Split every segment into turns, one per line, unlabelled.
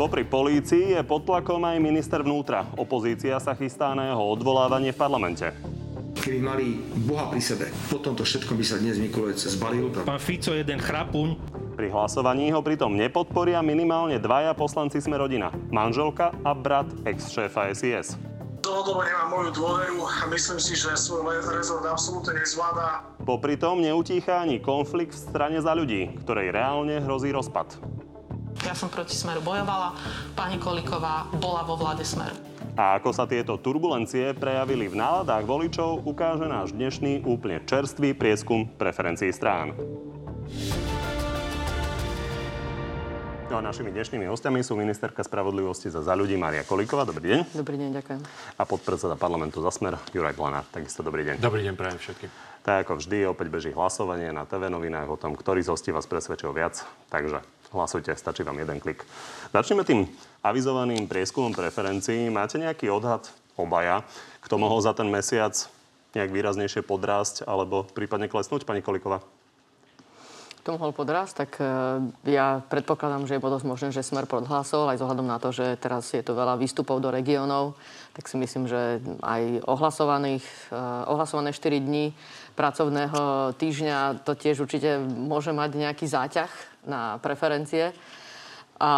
Popri polícii je pod tlakom aj minister vnútra. Opozícia sa chystá na jeho odvolávanie v parlamente.
Keby mali Boha pri sebe, po tomto všetkom by sa dnes Mikulec zbalil.
Pán Fico jeden chrapuň.
Pri hlasovaní ho pritom nepodporia minimálne dvaja poslanci sme rodina. Manželka a brat ex-šéfa SIS.
Dlhodobo nemá moju dôveru a myslím si, že svoj rezort absolútne nezvláda.
Popri tom neutícha ani konflikt v strane za ľudí, ktorej reálne hrozí rozpad.
Ja som proti Smeru bojovala, pani Koliková bola vo vláde Smeru.
A ako sa tieto turbulencie prejavili v náladách voličov, ukáže náš dnešný úplne čerstvý prieskum preferencií strán. No a našimi dnešnými hostiami sú ministerka spravodlivosti za za ľudí Maria Kolíková. Dobrý deň.
Dobrý deň, ďakujem.
A podpredseda parlamentu za smer Juraj Blanár. Takisto dobrý deň.
Dobrý deň, prajem všetkým.
Tak ako vždy, opäť beží hlasovanie na TV novinách o tom, ktorý z hostí vás presvedčil viac. Takže Hlasujte, stačí vám jeden klik. Začneme tým avizovaným prieskumom preferencií. Máte nejaký odhad obaja, kto mohol za ten mesiac nejak výraznejšie podrásť alebo prípadne klesnúť, pani Koliková?
Kto mohol podrásť, tak e, ja predpokladám, že je dosť možné, že Smer podhlasoval, aj z ohľadom na to, že teraz je to veľa výstupov do regiónov, tak si myslím, že aj ohlasovaných, e, ohlasované 4 dní pracovného týždňa to tiež určite môže mať nejaký záťah na preferencie. A,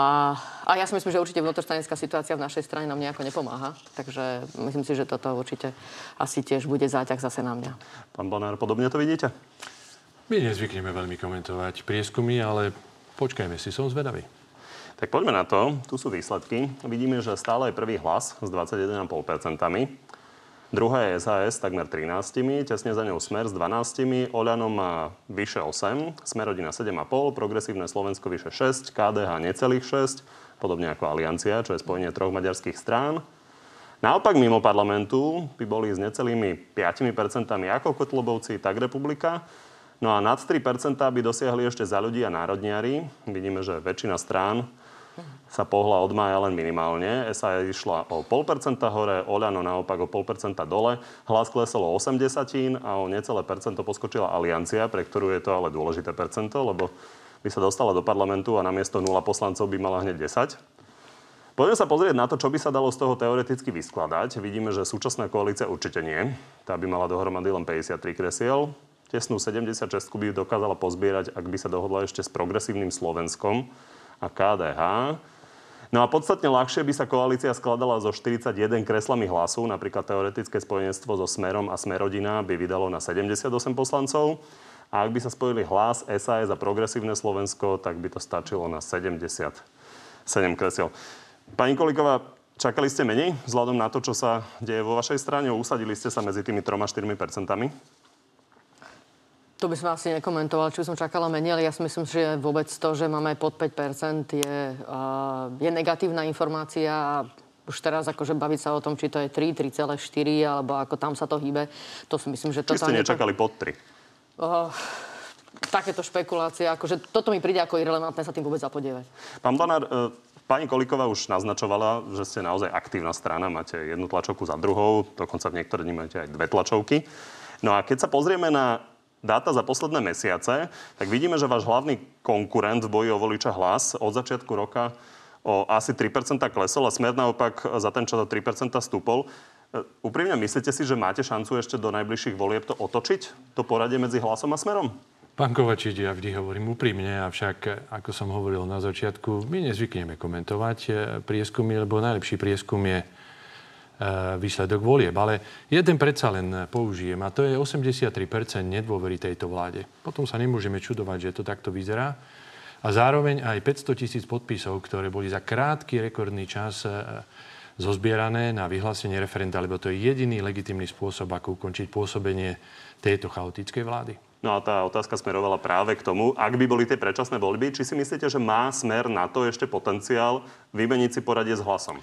a ja si myslím, že určite vnútrostranická situácia v našej strane nám nejako nepomáha. Takže myslím si, že toto určite asi tiež bude záťah zase na mňa.
Pán Bonár, podobne to vidíte?
My nezvykneme veľmi komentovať prieskumy, ale počkajme si, som zvedavý.
Tak poďme na to. Tu sú výsledky. Vidíme, že stále je prvý hlas s 21,5%. Druhé je SAS takmer 13, tesne za ňou Smer s 12, Oľano má vyše 8, Smerodina 7,5, Progresívne Slovensko vyše 6, KDH necelých 6, podobne ako Aliancia, čo je spojenie troch maďarských strán. Naopak mimo parlamentu by boli s necelými 5% ako Kotlobovci, tak Republika. No a nad 3% by dosiahli ešte za ľudí a národniari. Vidíme, že väčšina strán sa pohla od mája len minimálne. SA išla o 0,5% hore, Oľano naopak o 0,5% dole. Hlas klesol o 80 a o necelé percento poskočila Aliancia, pre ktorú je to ale dôležité percento, lebo by sa dostala do parlamentu a namiesto 0 poslancov by mala hneď 10. Poďme sa pozrieť na to, čo by sa dalo z toho teoreticky vyskladať. Vidíme, že súčasná koalícia určite nie. Tá by mala dohromady len 53 kresiel. Tesnú 76 by dokázala pozbierať, ak by sa dohodla ešte s progresívnym Slovenskom a KDH. No a podstatne ľahšie by sa koalícia skladala zo 41 kreslami hlasu, napríklad teoretické spojenstvo so Smerom a Smerodina by vydalo na 78 poslancov. A ak by sa spojili hlas SAS a progresívne Slovensko, tak by to stačilo na 77 kresiel. Pani Koliková, čakali ste menej vzhľadom na to, čo sa deje vo vašej strane? Usadili ste sa medzi tými 3-4 percentami?
To by som asi nekomentoval, či som čakala menej, ale ja si myslím, že vôbec to, že máme pod 5%, je, uh, je negatívna informácia a už teraz akože baviť sa o tom, či to je 3, 3,4 alebo ako tam sa to hýbe, to si myslím, že to...
Či ste nečakali pod 3? Uh,
takéto špekulácie, akože toto mi príde ako irrelevantné sa tým vôbec zapodievať.
Pán Blanár, uh, Pani Kolíková už naznačovala, že ste naozaj aktívna strana, máte jednu tlačovku za druhou, dokonca v niektorých dní máte aj dve tlačovky. No a keď sa pozrieme na dáta za posledné mesiace, tak vidíme, že váš hlavný konkurent v boji o voliča hlas od začiatku roka o asi 3% klesol a smer naopak za ten čas o 3% stúpol. E, úprimne myslíte si, že máte šancu ešte do najbližších volieb to otočiť? To poradie medzi hlasom a smerom?
Pán Kovačič, ja vždy hovorím úprimne, avšak, ako som hovoril na začiatku, my nezvykneme komentovať e, prieskumy, lebo najlepší prieskum je E, výsledok volieb. Ale jeden predsa len použijem a to je 83% nedôvery tejto vláde. Potom sa nemôžeme čudovať, že to takto vyzerá. A zároveň aj 500 tisíc podpisov, ktoré boli za krátky rekordný čas e, zozbierané na vyhlásenie referenda, lebo to je jediný legitimný spôsob, ako ukončiť pôsobenie tejto chaotickej vlády.
No a tá otázka smerovala práve k tomu, ak by boli tie predčasné voľby, či si myslíte, že má smer na to ešte potenciál vymeniť si poradie s hlasom?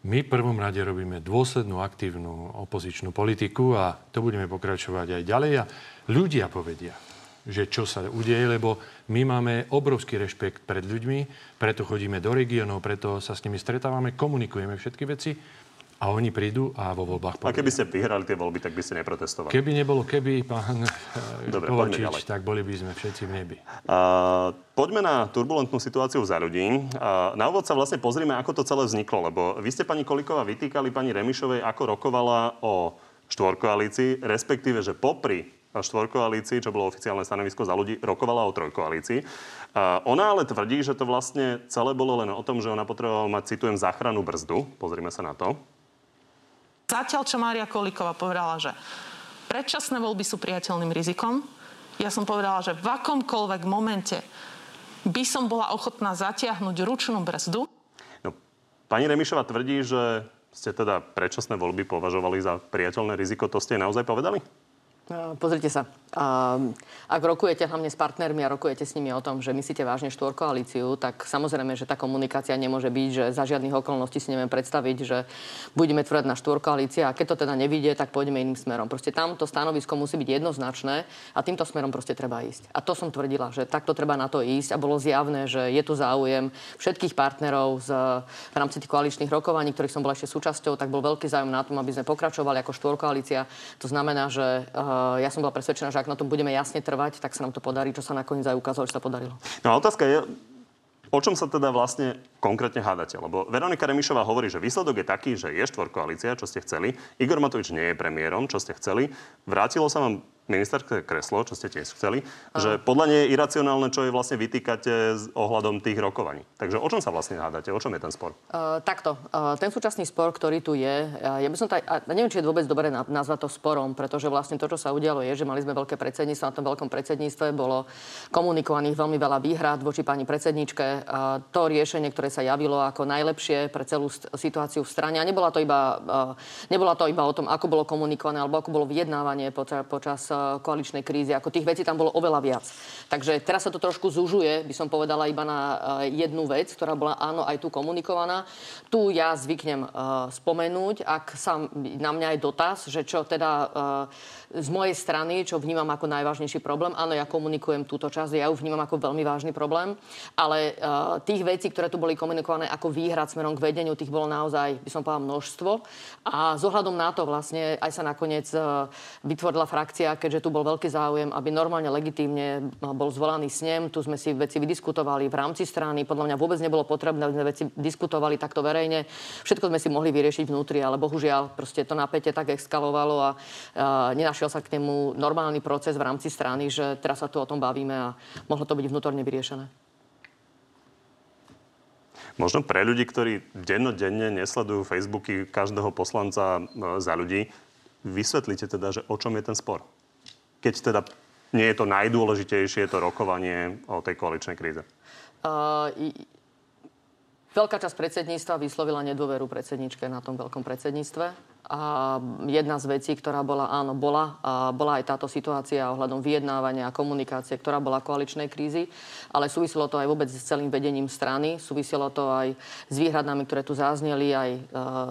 My v prvom rade robíme dôslednú, aktívnu opozičnú politiku a to budeme pokračovať aj ďalej. A ľudia povedia, že čo sa udeje, lebo my máme obrovský rešpekt pred ľuďmi, preto chodíme do regiónov, preto sa s nimi stretávame, komunikujeme všetky veci a oni prídu a vo voľbách
povedia. A keby ste vyhrali tie voľby, tak by ste neprotestovali?
Keby nebolo keby, pán eh, Dobre, Kovačič, tak boli by sme všetci v nebi.
Uh, poďme na turbulentnú situáciu za ľudí. Uh, na úvod sa vlastne pozrime, ako to celé vzniklo, lebo vy ste pani Kolíková vytýkali pani Remišovej, ako rokovala o štvorkoalícii, respektíve, že popri štvorkoalícii, čo bolo oficiálne stanovisko za ľudí, rokovala o trojkoalícii. Ona ale tvrdí, že to vlastne celé bolo len o tom, že ona potrebovala mať, citujem, záchranu brzdu. Pozrime sa na to.
Zatiaľ, čo Mária Kolíková povedala, že predčasné voľby sú priateľným rizikom, ja som povedala, že v akomkoľvek momente by som bola ochotná zatiahnuť ručnú brzdu.
No, pani Remišova tvrdí, že ste teda predčasné voľby považovali za priateľné riziko. To ste naozaj povedali?
Pozrite sa, ak rokujete hlavne s partnermi a rokujete s nimi o tom, že myslíte vážne štvorkoalíciu, tak samozrejme, že tá komunikácia nemôže byť, že za žiadnych okolností si neviem predstaviť, že budeme tvrdať na štvorkoalícia a keď to teda nevidie, tak pôjdeme iným smerom. Proste tamto stanovisko musí byť jednoznačné a týmto smerom proste treba ísť. A to som tvrdila, že takto treba na to ísť a bolo zjavné, že je tu záujem všetkých partnerov z, v rámci tých koaličných rokovaní, ktorých som bola ešte súčasťou, tak bol veľký záujem na tom, aby sme pokračovali ako štvorkoalícia. To znamená, že uh, ja som bola presvedčená, že ak na tom budeme jasne trvať, tak sa nám to podarí, čo sa nakoniec aj ukázalo, že sa podarilo.
No a otázka je, O čom sa teda vlastne konkrétne hádate? Lebo Veronika Remišová hovorí, že výsledok je taký, že je štvorkoalícia, čo ste chceli. Igor Matovič nie je premiérom, čo ste chceli. Vrátilo sa vám ministerské kreslo, čo ste tiež chceli, Aha. že podľa nej je iracionálne, čo je vlastne vytýkate s ohľadom tých rokovaní. Takže o čom sa vlastne hádate? O čom je ten spor?
Uh, takto. Uh, ten súčasný spor, ktorý tu je, uh, ja by som taj, uh, neviem, či je vôbec dobre nazvať to sporom, pretože vlastne to, čo sa udialo, je, že mali sme veľké predsedníctvo. Na tom veľkom predsedníctve bolo komunikovaných veľmi veľa výhrad voči pani predsedničke. Uh, to riešenie, ktoré sa javilo ako najlepšie pre celú situáciu v strane. A nebola to iba, uh, nebola to iba o tom, ako bolo komunikované, alebo ako bolo vyjednávanie počas, počas koaličnej krízy. Ako tých vecí tam bolo oveľa viac. Takže teraz sa to trošku zužuje, by som povedala iba na eh, jednu vec, ktorá bola áno aj tu komunikovaná. Tu ja zvyknem spomenúť, ak sa na mňa aj dotaz, že čo teda z mojej strany, čo vnímam ako najvážnejší problém. Áno, ja komunikujem túto časť, ja ju vnímam ako veľmi vážny problém, ale tých vecí, ktoré tu boli komunikované ako výhrad smerom k vedeniu, tých bolo naozaj, by som povedala, množstvo. A z na to vlastne aj sa nakoniec uh, vytvorila frakcia, keďže tu bol veľký záujem, aby normálne, legitímne bol zvolaný snem. Tu sme si veci vydiskutovali v rámci strany. Podľa mňa vôbec nebolo potrebné, aby sme veci diskutovali takto verejne. Všetko sme si mohli vyriešiť vnútri, ale bohužiaľ proste to napätie tak eskalovalo a uh, našiel sa k nemu normálny proces v rámci strany, že teraz sa tu o tom bavíme a mohlo to byť vnútorne vyriešené.
Možno pre ľudí, ktorí dennodenne nesledujú Facebooky každého poslanca e, za ľudí, vysvetlite teda, že o čom je ten spor. Keď teda nie je to najdôležitejšie, to rokovanie o tej koaličnej kríze. Uh,
veľká časť predsedníctva vyslovila nedôveru predsedničke na tom veľkom predsedníctve a jedna z vecí, ktorá bola, áno, bola, a bola aj táto situácia ohľadom vyjednávania a komunikácie, ktorá bola koaličnej krízy, ale súviselo to aj vôbec s celým vedením strany, súviselo to aj s výhradami, ktoré tu zazneli aj e,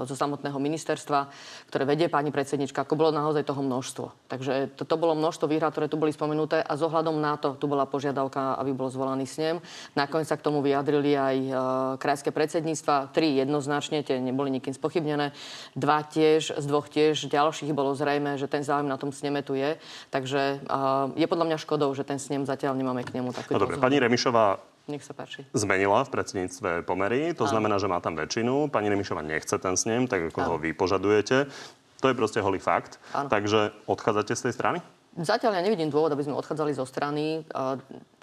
zo samotného ministerstva, ktoré vedie pani predsednička, ako bolo naozaj toho množstvo. Takže to, to bolo množstvo výhrad, ktoré tu boli spomenuté a zohľadom na to tu bola požiadavka, aby bol zvolaný snem. Nakoniec sa k tomu vyjadrili aj e, krajské predsedníctva, tri jednoznačne, tie neboli nikým spochybnené, dva tiež z dvoch tiež ďalších bolo zrejme, že ten záujem na tom sneme tu je. Takže uh, je podľa mňa škodou, že ten snem zatiaľ nemáme k nemu takú.
No dobre, pani Remišová
nech sa páči.
Zmenila v predsedníctve pomery, to Áno. znamená, že má tam väčšinu. Pani Remišová nechce ten snem, tak ako Áno. ho vy požadujete. To je proste holý fakt. Áno. Takže odchádzate z tej strany?
Zatiaľ ja nevidím dôvod, aby sme odchádzali zo strany.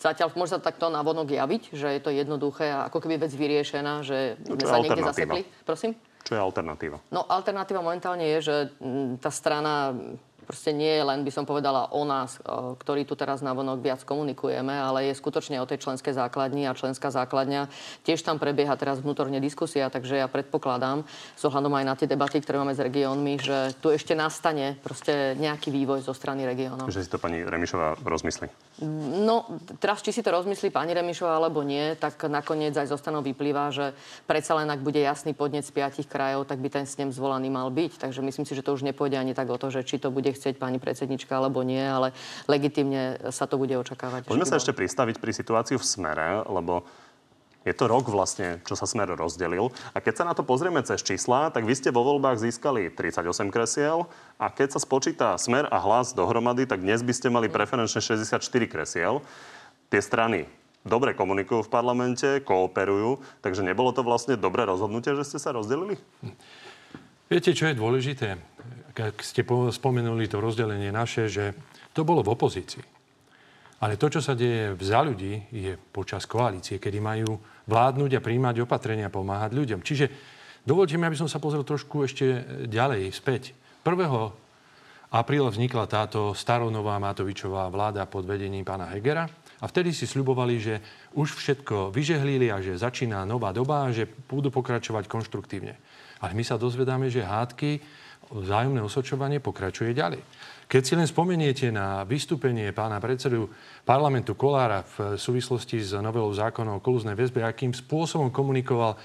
Zatiaľ môže sa takto vonok javiť, že je to jednoduché a ako keby vec vyriešená, že no, sme sa niekde zasekli. Prosím?
Čo je alternatíva?
No alternatíva momentálne je, že mm, tá strana proste nie je len, by som povedala, o nás, ktorý tu teraz na vonok viac komunikujeme, ale je skutočne o tej členskej základni a členská základňa. Tiež tam prebieha teraz vnútorne diskusia, takže ja predpokladám, s ohľadom aj na tie debaty, ktoré máme s regiónmi, že tu ešte nastane proste nejaký vývoj zo strany regiónov.
Že si to pani Remišová rozmyslí?
No, teraz či si to rozmyslí pani Remišová alebo nie, tak nakoniec aj zo stanov vyplýva, že predsa len ak bude jasný podnet z piatich krajov, tak by ten snem zvolaný mal byť. Takže myslím si, že to už nepôjde ani tak o to, že či to bude chcieť pani predsednička alebo nie, ale legitimne sa to bude očakávať.
Poďme sa ešte pristaviť pri situáciu v smere, lebo Je to rok vlastne, čo sa Smer rozdelil. A keď sa na to pozrieme cez čísla, tak vy ste vo voľbách získali 38 kresiel a keď sa spočíta Smer a hlas dohromady, tak dnes by ste mali preferenčne 64 kresiel. Tie strany dobre komunikujú v parlamente, kooperujú, takže nebolo to vlastne dobré rozhodnutie, že ste sa rozdelili?
Viete, čo je dôležité? Keď ste spomenuli to rozdelenie naše, že to bolo v opozícii. Ale to, čo sa deje v za ľudí, je počas koalície, kedy majú vládnuť a príjmať opatrenia, pomáhať ľuďom. Čiže dovolte mi, aby som sa pozrel trošku ešte ďalej, späť. 1. apríla vznikla táto staronová Matovičová vláda pod vedením pána Hegera a vtedy si sľubovali, že už všetko vyžehlili a že začína nová doba a že budú pokračovať konštruktívne. Ale my sa dozvedáme, že hádky, vzájomné osočovanie pokračuje ďalej. Keď si len spomeniete na vystúpenie pána predsedu parlamentu Kolára v súvislosti s novelou zákona o kolúznej väzbe, akým spôsobom komunikoval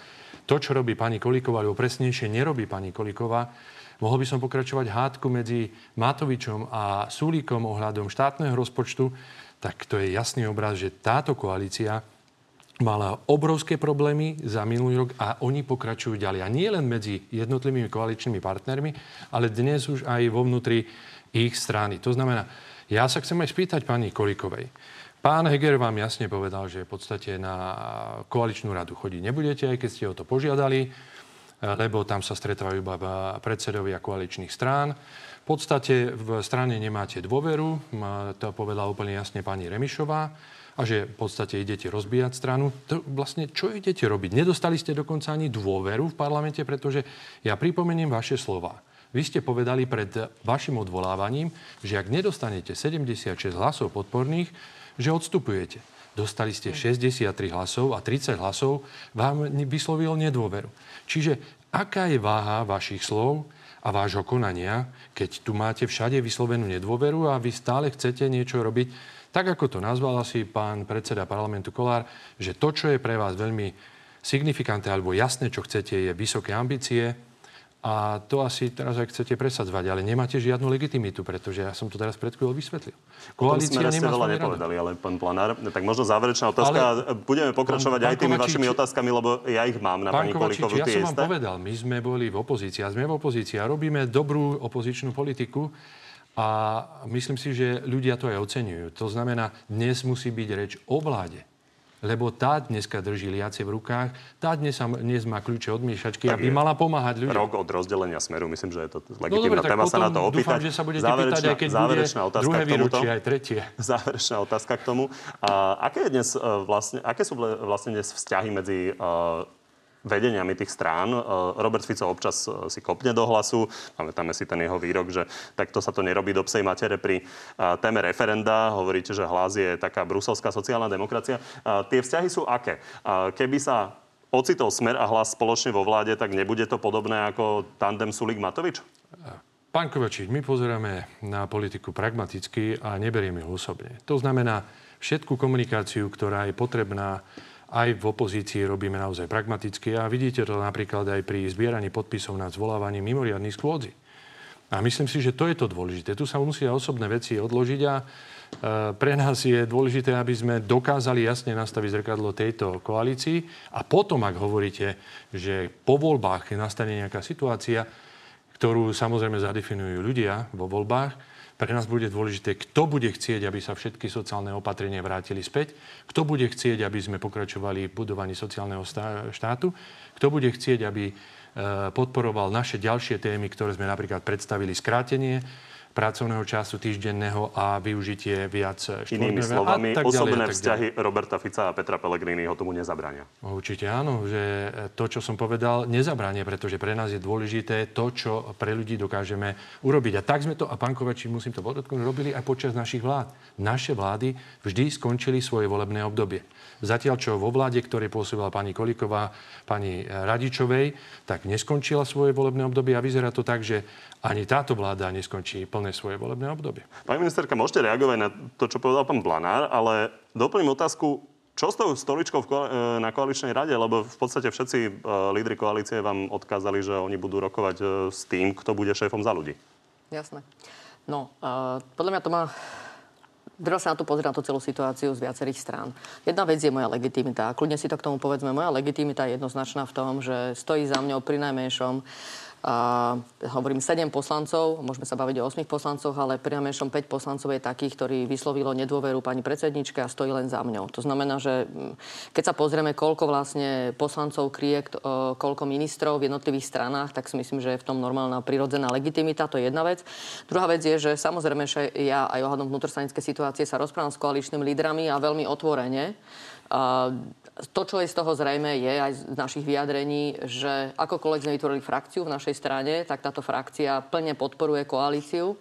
to, čo robí pani Kolíková, alebo presnejšie nerobí pani Kolíková, mohol by som pokračovať hádku medzi Matovičom a Súlikom ohľadom štátneho rozpočtu, tak to je jasný obraz, že táto koalícia mala obrovské problémy za minulý rok a oni pokračujú ďalej. A nie len medzi jednotlivými koaličnými partnermi, ale dnes už aj vo vnútri ich strany. To znamená, ja sa chcem aj spýtať pani Kolikovej. Pán Heger vám jasne povedal, že v podstate na koaličnú radu chodiť nebudete, aj keď ste o to požiadali, lebo tam sa stretávajú iba predsedovia koaličných strán. Podstate v strane nemáte dôveru, to povedala úplne jasne pani Remišová a že v podstate idete rozbíjať stranu. To vlastne čo idete robiť? Nedostali ste dokonca ani dôveru v parlamente, pretože ja pripomeniem vaše slova. Vy ste povedali pred vašim odvolávaním, že ak nedostanete 76 hlasov podporných, že odstupujete. Dostali ste 63 hlasov a 30 hlasov vám vyslovil nedôveru. Čiže aká je váha vašich slov a vášho konania, keď tu máte všade vyslovenú nedôveru a vy stále chcete niečo robiť, tak ako to nazval asi pán predseda parlamentu Kolár, že to, čo je pre vás veľmi signifikantné alebo jasné, čo chcete, je vysoké ambície, a to asi teraz aj chcete presadzovať, ale nemáte žiadnu legitimitu, pretože ja som to teraz pred chvíľou vysvetlil.
Koalícia nemá veľa nepovedali, ale pán Planár, tak možno záverečná otázka. Ale, Budeme pokračovať pán, aj tými vašimi otázkami, lebo ja ich mám na pani Kolíkovu.
Ja som vám povedal, my sme boli v opozícii a sme v opozícii a robíme dobrú opozičnú politiku a myslím si, že ľudia to aj oceňujú. To znamená, dnes musí byť reč o vláde lebo tá dneska drží liacie v rukách, tá dnes, sa, dnes má kľúče od miešačky, aby mala pomáhať ľuďom.
Rok od rozdelenia smeru, myslím, že je to legitimná no, téma sa na to opýtať.
Dúfam, že sa budete záverečná, pýtať, aj keď záverečná
otázka druhé
výročie, aj tretie.
Záverečná otázka k tomu. A aké, je dnes, e, vlastne, aké sú vlastne dnes vzťahy medzi uh, vedeniami tých strán. E, Robert Fico občas e, si kopne do hlasu, pamätáme si ten jeho výrok, že takto sa to nerobí do psej matere pri e, téme referenda. Hovoríte, že hlas je taká bruselská sociálna demokracia. Tie vzťahy sú aké? Keby sa ocitol smer a hlas spoločne vo vláde, tak nebude to podobné ako tandem Sulik-Matovič?
Pán Kovačič, my pozeráme na politiku pragmaticky a neberieme ho osobne. To znamená, všetku komunikáciu, ktorá je potrebná aj v opozícii robíme naozaj pragmaticky a vidíte to napríklad aj pri zbieraní podpisov na zvolávaní mimoriadných skôdzi. A myslím si, že to je to dôležité. Tu sa musia osobné veci odložiť a e, pre nás je dôležité, aby sme dokázali jasne nastaviť zrkadlo tejto koalícii a potom, ak hovoríte, že po voľbách nastane nejaká situácia, ktorú samozrejme zadefinujú ľudia vo voľbách, pre nás bude dôležité, kto bude chcieť, aby sa všetky sociálne opatrenia vrátili späť, kto bude chcieť, aby sme pokračovali v budovaní sociálneho štátu, kto bude chcieť, aby e, podporoval naše ďalšie témy, ktoré sme napríklad predstavili skrátenie pracovného času týždenného a využitie viac
Inými slovami, tak osobné ďalej, vzťahy ďalej. Roberta Fica a Petra ho tomu nezabrania.
Určite áno, že to, čo som povedal, nezabrania, pretože pre nás je dôležité to, čo pre ľudí dokážeme urobiť. A tak sme to, a pán Kovačí, musím to podotknúť, robili aj počas našich vlád. Naše vlády vždy skončili svoje volebné obdobie. Zatiaľ, čo vo vláde, ktoré pôsobila pani Koliková, pani Radičovej, tak neskončila svoje volebné obdobie a vyzerá to tak, že ani táto vláda neskončí plné svoje volebné obdobie.
Pani ministerka, môžete reagovať na to, čo povedal pán Blanár, ale doplním otázku, čo s tou stoličkou na koaličnej rade? Lebo v podstate všetci e, lídry koalície vám odkázali, že oni budú rokovať e, s tým, kto bude šéfom za ľudí.
Jasné. No, uh, podľa mňa to má Treba sa na to pozrieť na tú celú situáciu z viacerých strán. Jedna vec je moja legitimita. Kľudne si to k tomu povedzme. Moja legitimita je jednoznačná v tom, že stojí za mňou pri najmenšom a hovorím 7 poslancov, môžeme sa baviť o 8 poslancoch, ale pri najmenšom 5 poslancov je takých, ktorí vyslovilo nedôveru pani predsedničke a stojí len za mňou. To znamená, že mm, keď sa pozrieme, koľko vlastne poslancov kryje, koľko ministrov v jednotlivých stranách, tak si myslím, že je v tom normálna prirodzená legitimita, to je jedna vec. Druhá vec je, že samozrejme, že ja aj ohľadom vnútrostranické situácie sa rozprávam s koaličnými lídrami a veľmi otvorene to, čo je z toho zrejme, je aj z našich vyjadrení, že akokoľvek sme vytvorili frakciu v našej strane, tak táto frakcia plne podporuje koalíciu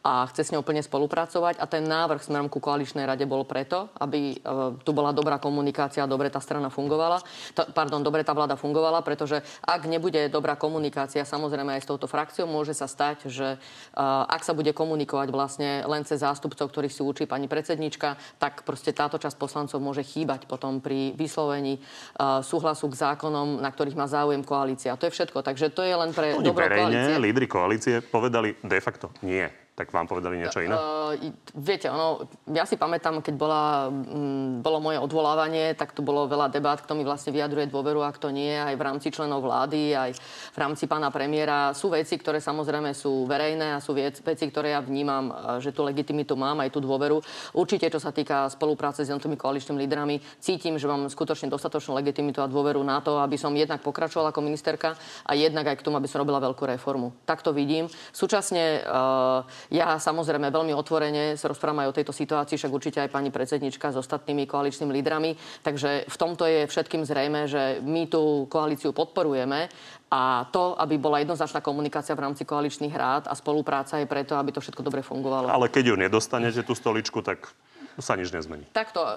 a chce s ňou plne spolupracovať. A ten návrh smerom ku koaličnej rade bol preto, aby e, tu bola dobrá komunikácia, dobre tá strana fungovala, to, pardon, dobre tá vláda fungovala, pretože ak nebude dobrá komunikácia, samozrejme aj s touto frakciou, môže sa stať, že e, ak sa bude komunikovať vlastne len cez zástupcov, ktorých si učí pani predsednička, tak proste táto časť poslancov môže chýbať potom pri vyslovení e, súhlasu k zákonom, na ktorých má záujem koalícia. To je všetko. Takže to je len pre dobro koalície.
lídry koalície povedali de facto nie tak vám povedali niečo iné? Uh,
viete, ono, ja si pamätám, keď bola, m, bolo moje odvolávanie, tak tu bolo veľa debát, kto mi vlastne vyjadruje dôveru a kto nie, aj v rámci členov vlády, aj v rámci pána premiéra. Sú veci, ktoré samozrejme sú verejné a sú veci, ktoré ja vnímam, že tú legitimitu mám, aj tú dôveru. Určite, čo sa týka spolupráce s jednotlivými koaličnými lídrami, cítim, že mám skutočne dostatočnú legitimitu a dôveru na to, aby som jednak pokračovala ako ministerka a jednak aj k tomu, aby som robila veľkú reformu. Tak to vidím. Súčasne uh, ja samozrejme veľmi otvorene sa rozprávam aj o tejto situácii, však určite aj pani predsednička s ostatnými koaličnými lídrami. Takže v tomto je všetkým zrejme, že my tú koalíciu podporujeme a to, aby bola jednoznačná komunikácia v rámci koaličných rád a spolupráca je preto, aby to všetko dobre fungovalo.
Ale keď ju nedostanete, tú stoličku, tak sa nič nezmení.
Takto, e,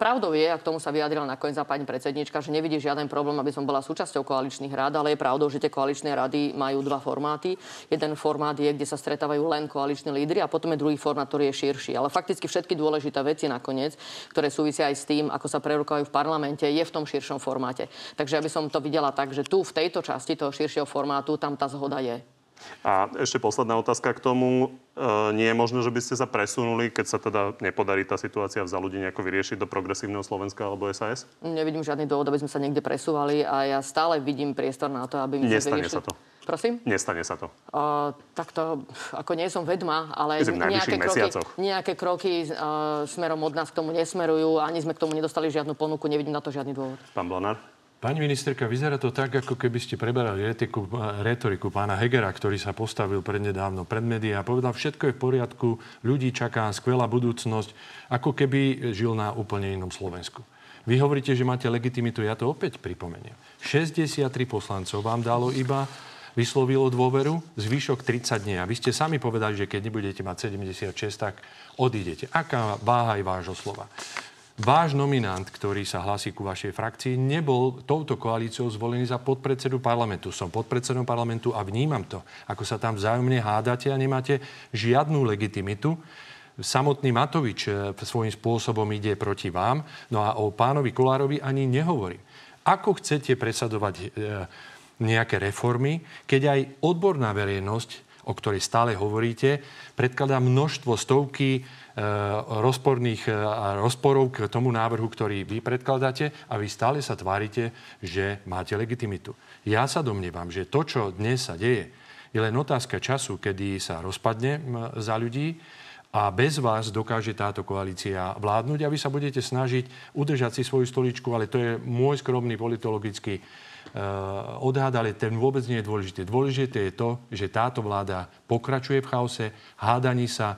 pravdou je, a k tomu sa vyjadrila nakoniec pani predsednička, že nevidí žiaden problém, aby som bola súčasťou koaličných rád, ale je pravdou, že tie koaličné rady majú dva formáty. Jeden formát je, kde sa stretávajú len koaliční lídry a potom je druhý formát, ktorý je širší. Ale fakticky všetky dôležité veci nakoniec, ktoré súvisia aj s tým, ako sa prerukajú v parlamente, je v tom širšom formáte. Takže aby som to videla tak, že tu v tejto časti toho širšieho formátu tam tá zhoda je.
A ešte posledná otázka k tomu. E, nie je možné, že by ste sa presunuli, keď sa teda nepodarí tá situácia v ľudí nejako vyriešiť do progresívneho Slovenska alebo SAS?
Nevidím žiadny dôvod, aby sme sa niekde presúvali a ja stále vidím priestor na to, aby
Nestane sa to.
Prosím?
Nestane sa to.
Uh, tak to, ako nie som vedma, ale nejaké kroky, nejaké kroky uh, smerom od nás k tomu nesmerujú. Ani sme k tomu nedostali žiadnu ponuku, nevidím na to žiadny dôvod.
Pán Blanár?
Pani ministerka, vyzerá to tak, ako keby ste preberali retiku, retoriku pána Hegera, ktorý sa postavil prednedávno pred médiá a povedal, všetko je v poriadku, ľudí čaká skvelá budúcnosť, ako keby žil na úplne inom Slovensku. Vy hovoríte, že máte legitimitu, ja to opäť pripomeniem. 63 poslancov vám dalo iba vyslovilo dôveru, zvyšok 30 dní. A vy ste sami povedali, že keď nebudete mať 76, tak odídete. Aká váha je vášho slova? Váš nominant, ktorý sa hlasí ku vašej frakcii, nebol touto koalíciou zvolený za podpredsedu parlamentu. Som podpredsedom parlamentu a vnímam to, ako sa tam vzájomne hádate a nemáte žiadnu legitimitu. Samotný Matovič eh, svojím spôsobom ide proti vám, no a o pánovi Kolárovi ani nehovorím. Ako chcete presadovať e, nejaké reformy, keď aj odborná verejnosť, o ktorej stále hovoríte, predkladá množstvo stovky Eh, rozporných eh, rozporov k tomu návrhu, ktorý vy predkladáte a vy stále sa tvárite, že máte legitimitu. Ja sa domnievam, že to, čo dnes sa deje, je len otázka času, kedy sa rozpadne za ľudí a bez vás dokáže táto koalícia vládnuť a vy sa budete snažiť udržať si svoju stoličku, ale to je môj skromný politologický uh, odhad, ale ten vôbec nie je dôležité. Dôležité je to, že táto vláda pokračuje v chaose, hádaní sa,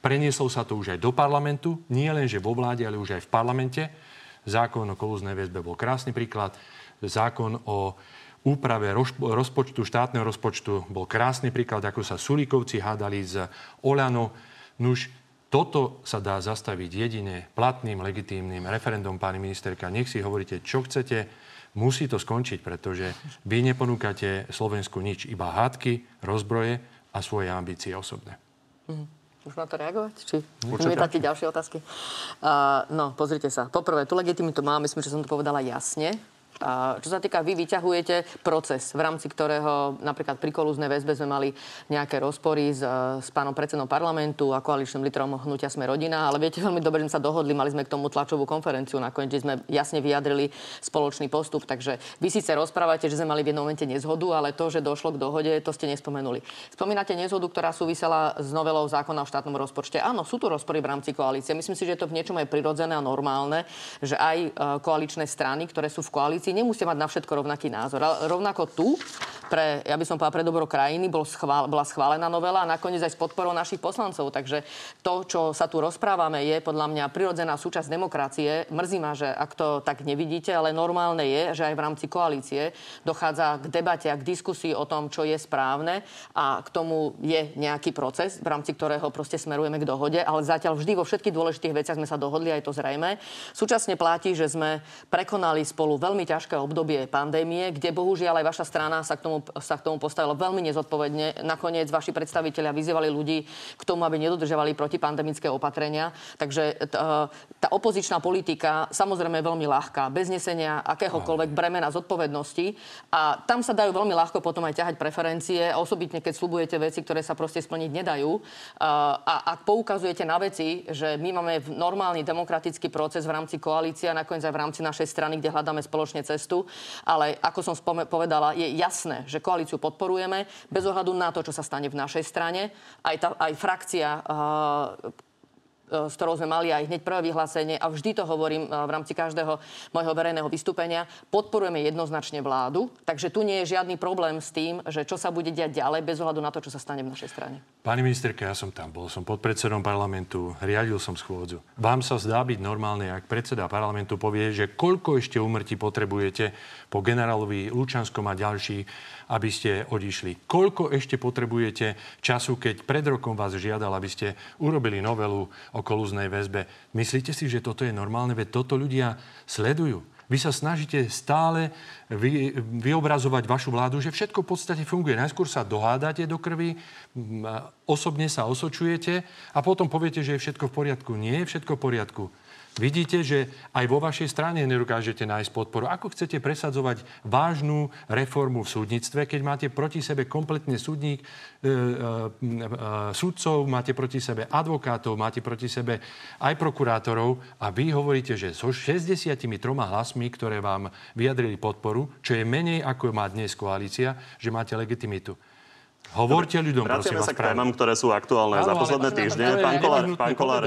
Prenieslo sa to už aj do parlamentu, nie len, že vo vláde, ale už aj v parlamente. Zákon o kolúznej väzbe bol krásny príklad. Zákon o úprave rozpočtu, štátneho rozpočtu bol krásny príklad, ako sa Sulíkovci hádali z Olano. Nuž, toto sa dá zastaviť jedine platným, legitímnym referendum, pani ministerka. Nech si hovoríte, čo chcete. Musí to skončiť, pretože vy neponúkate Slovensku nič, iba hádky, rozbroje a svoje ambície osobné.
Mm-hmm. Môžem na to reagovať? Či mi dáte ďalšie otázky? Uh, no, pozrite sa. Poprvé, tú legitimitu mám, myslím, že som to povedala jasne. Čo sa týka, vy vyťahujete proces, v rámci ktorého napríklad pri kolúznej väzbe sme mali nejaké rozpory s, s pánom predsedom parlamentu a koaličným litrom hnutia Sme rodina, ale viete veľmi dobre, že sme sa dohodli, mali sme k tomu tlačovú konferenciu, nakoniec sme jasne vyjadrili spoločný postup, takže vy síce rozprávate, že sme mali v jednom momente nezhodu, ale to, že došlo k dohode, to ste nespomenuli. Spomínate nezhodu, ktorá súvisela s novelou zákona o štátnom rozpočte. Áno, sú tu rozpory v rámci koalície. Myslím si, že je to v niečom aj prirodzené a normálne, že aj e, koaličné strany, ktoré sú v koalícii, si nemusia mať na všetko rovnaký názor. Ale rovnako tu, pre, ja by som povedala, pre dobro krajiny bol schvál, bola schválená novela a nakoniec aj s podporou našich poslancov. Takže to, čo sa tu rozprávame, je podľa mňa prirodzená súčasť demokracie. Mrzí ma, že ak to tak nevidíte, ale normálne je, že aj v rámci koalície dochádza k debate a k diskusii o tom, čo je správne a k tomu je nejaký proces, v rámci ktorého proste smerujeme k dohode, ale zatiaľ vždy vo všetkých dôležitých veciach sme sa dohodli, aj to zrejme. Súčasne platí, že sme prekonali spolu veľmi ťažké obdobie pandémie, kde bohužiaľ aj vaša strana sa k tomu, sa k tomu postavila veľmi nezodpovedne. Nakoniec vaši predstavitelia vyzývali ľudí k tomu, aby nedodržovali protipandemické opatrenia. Takže tá, tá opozičná politika samozrejme je veľmi ľahká, bez nesenia akéhokoľvek bremena zodpovednosti. A tam sa dajú veľmi ľahko potom aj ťahať preferencie, osobitne keď slubujete veci, ktoré sa proste splniť nedajú. A ak poukazujete na veci, že my máme normálny demokratický proces v rámci koalície a nakoniec aj v rámci našej strany, kde hľadáme spoločne cestu, ale ako som spome- povedala, je jasné, že koalíciu podporujeme bez ohľadu na to, čo sa stane v našej strane. Aj, tá, aj frakcia uh, s ktorou sme mali aj hneď prvé vyhlásenie a vždy to hovorím e, v rámci každého môjho verejného vystúpenia, podporujeme jednoznačne vládu, takže tu nie je žiadny problém s tým, že čo sa bude diať ďalej bez ohľadu na to, čo sa stane v našej strane.
Pani ministerka, ja som tam bol, som podpredsedom parlamentu, riadil som schôdzu. Vám sa zdá byť normálne, ak predseda parlamentu povie, že koľko ešte umrtí potrebujete po generálovi Lučanskom a ďalší aby ste odišli. Koľko ešte potrebujete času, keď pred rokom vás žiadal, aby ste urobili novelu o kolúznej väzbe? Myslíte si, že toto je normálne? Veď toto ľudia sledujú. Vy sa snažíte stále vy, vyobrazovať vašu vládu, že všetko v podstate funguje. Najskôr sa dohádate do krvi, osobne sa osočujete a potom poviete, že je všetko v poriadku. Nie je všetko v poriadku. Vidíte, že aj vo vašej strane nedokážete nájsť podporu. Ako chcete presadzovať vážnu reformu v súdnictve, keď máte proti sebe kompletne súdnik, e, e, e, súdcov, máte proti sebe advokátov, máte proti sebe aj prokurátorov a vy hovoríte, že so 63 hlasmi, ktoré vám vyjadrili podporu, čo je menej ako má dnes koalícia, že máte legitimitu. Hovorte ľuďom, prosím
vás. sa k témam, ktoré sú aktuálne Áno, za posledné týždne. Pán Kolár, pán Kolár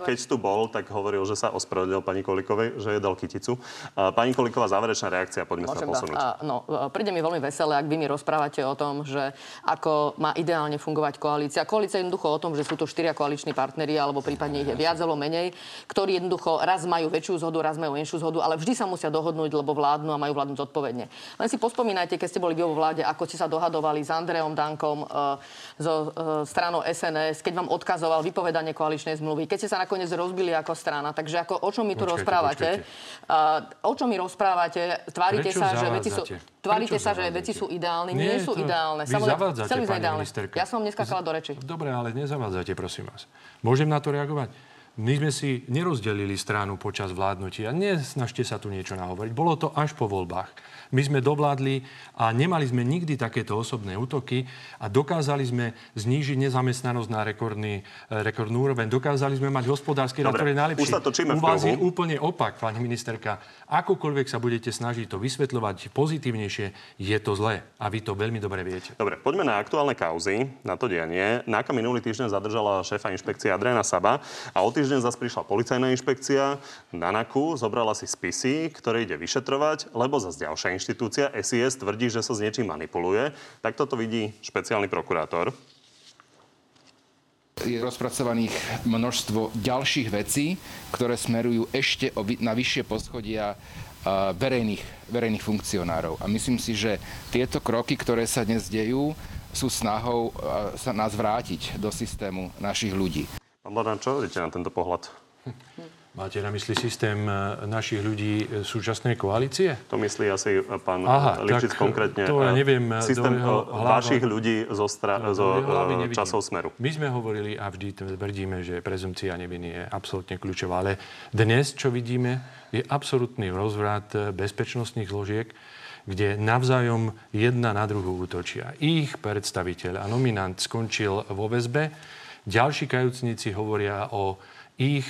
keď tu bol, tak hovoril, že sa ospravedlil pani Kolikovej, že je dal kyticu. Pani Koliková, záverečná reakcia, poďme Môžem sa posunúť.
A, no, príde mi veľmi veselé, ak vy mi rozprávate o tom, že ako má ideálne fungovať koalícia. Koalícia je jednoducho o tom, že sú to štyria koaliční partneri, alebo prípadne ich je viac alebo menej, ktorí jednoducho raz majú väčšiu zhodu, raz majú menšiu zhodu, ale vždy sa musia dohodnúť, lebo vládnu a majú vládnuť zodpovedne. Len si pospomínajte, keď ste boli vo vláde, ako ste sa dohadovali s Andreom Dankom, e, so e, stranou SNS, keď vám odkazoval vypovedanie koaličnej zmluvy, keď ste sa nakoniec rozbili ako strana. Takže ako, o čom mi tu počkajte, rozprávate? Počkajte. O čom mi rozprávate? Tvárite Prečo sa, že veci sú... Tvárite sa, že veci sú ideálne. Nie, Nie sú to... ideálne.
Vy zavádzate, pani ideálne. ministerka.
Ja som dneska kala do reči.
Dobre, ale nezavádzate, prosím vás. Môžem na to reagovať? My sme si nerozdelili stranu počas vládnutia. Nesnažte sa tu niečo nahovoriť. Bolo to až po voľbách. My sme dovládli a nemali sme nikdy takéto osobné útoky a dokázali sme znížiť nezamestnanosť na rekordný, e, rekordnú úroveň. Dokázali sme mať hospodársky rast, ktorý je najlepší.
U
vás je úplne opak, pani ministerka. Akokoľvek sa budete snažiť to vysvetľovať pozitívnejšie, je to zlé. A vy to veľmi dobre viete.
Dobre, poďme na aktuálne kauzy, na to dianie. Náka minulý týždeň zadržala šéfa inšpekcie Adriana Saba a o týždeň zase prišla policajná inšpekcia na NAKU, zobrala si spisy, ktoré ide vyšetrovať, lebo zase ďalšia inštitúcia SIS tvrdí, že sa s niečím manipuluje. Tak toto vidí špeciálny prokurátor
je rozpracovaných množstvo ďalších vecí, ktoré smerujú ešte na vyššie poschodia verejných, verejných funkcionárov. A myslím si, že tieto kroky, ktoré sa dnes dejú, sú snahou sa nás vrátiť do systému našich ľudí.
Pán Bladan, čo hovoríte na tento pohľad?
Máte na mysli systém e, našich ľudí e, súčasnej koalície?
To myslí asi e, pán
Aha,
Lipšic konkrétne.
to ja neviem,
Systém
do hlava-
vašich ľudí zo, stra- zo časov Smeru.
My sme hovorili a vždy tvrdíme, že prezumcia neviny je absolútne kľúčová. Ale dnes, čo vidíme, je absolútny rozvrat bezpečnostných zložiek, kde navzájom jedna na druhú útočia. Ich predstaviteľ a nominant skončil vo väzbe. Ďalší kajúcnici hovoria o ich,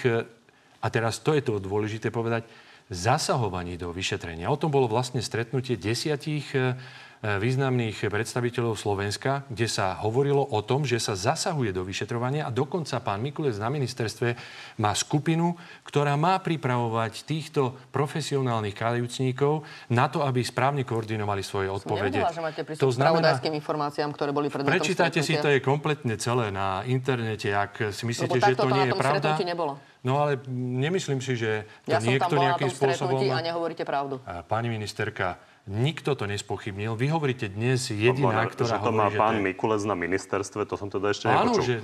a teraz to je to dôležité povedať, zasahovaní do vyšetrenia. O tom bolo vlastne stretnutie desiatich eh, významných predstaviteľov Slovenska, kde sa hovorilo o tom, že sa zasahuje do vyšetrovania a dokonca pán Mikulec na ministerstve má skupinu, ktorá má pripravovať týchto profesionálnych kajúcníkov na to, aby správne koordinovali svoje odpovede.
Nevedela, že máte k spravodajským informáciám, ktoré boli predmetom
Prečítajte si, to je kompletne celé na internete, ak si myslíte, že to
to
nie je pravda.
nebolo.
No ale nemyslím si, že to
Ja som tam
niekto
bola na
nejakým
tom
spôsobom...
a nehovoríte pravdu.
Pani ministerka, nikto to nespochybnil. Vy hovoríte dnes jediná,
Len,
ktorá
že to má
hovorí,
pán
že.
Mikulec na ministerstve, to som teda ešte
Áno,
nepočul.
že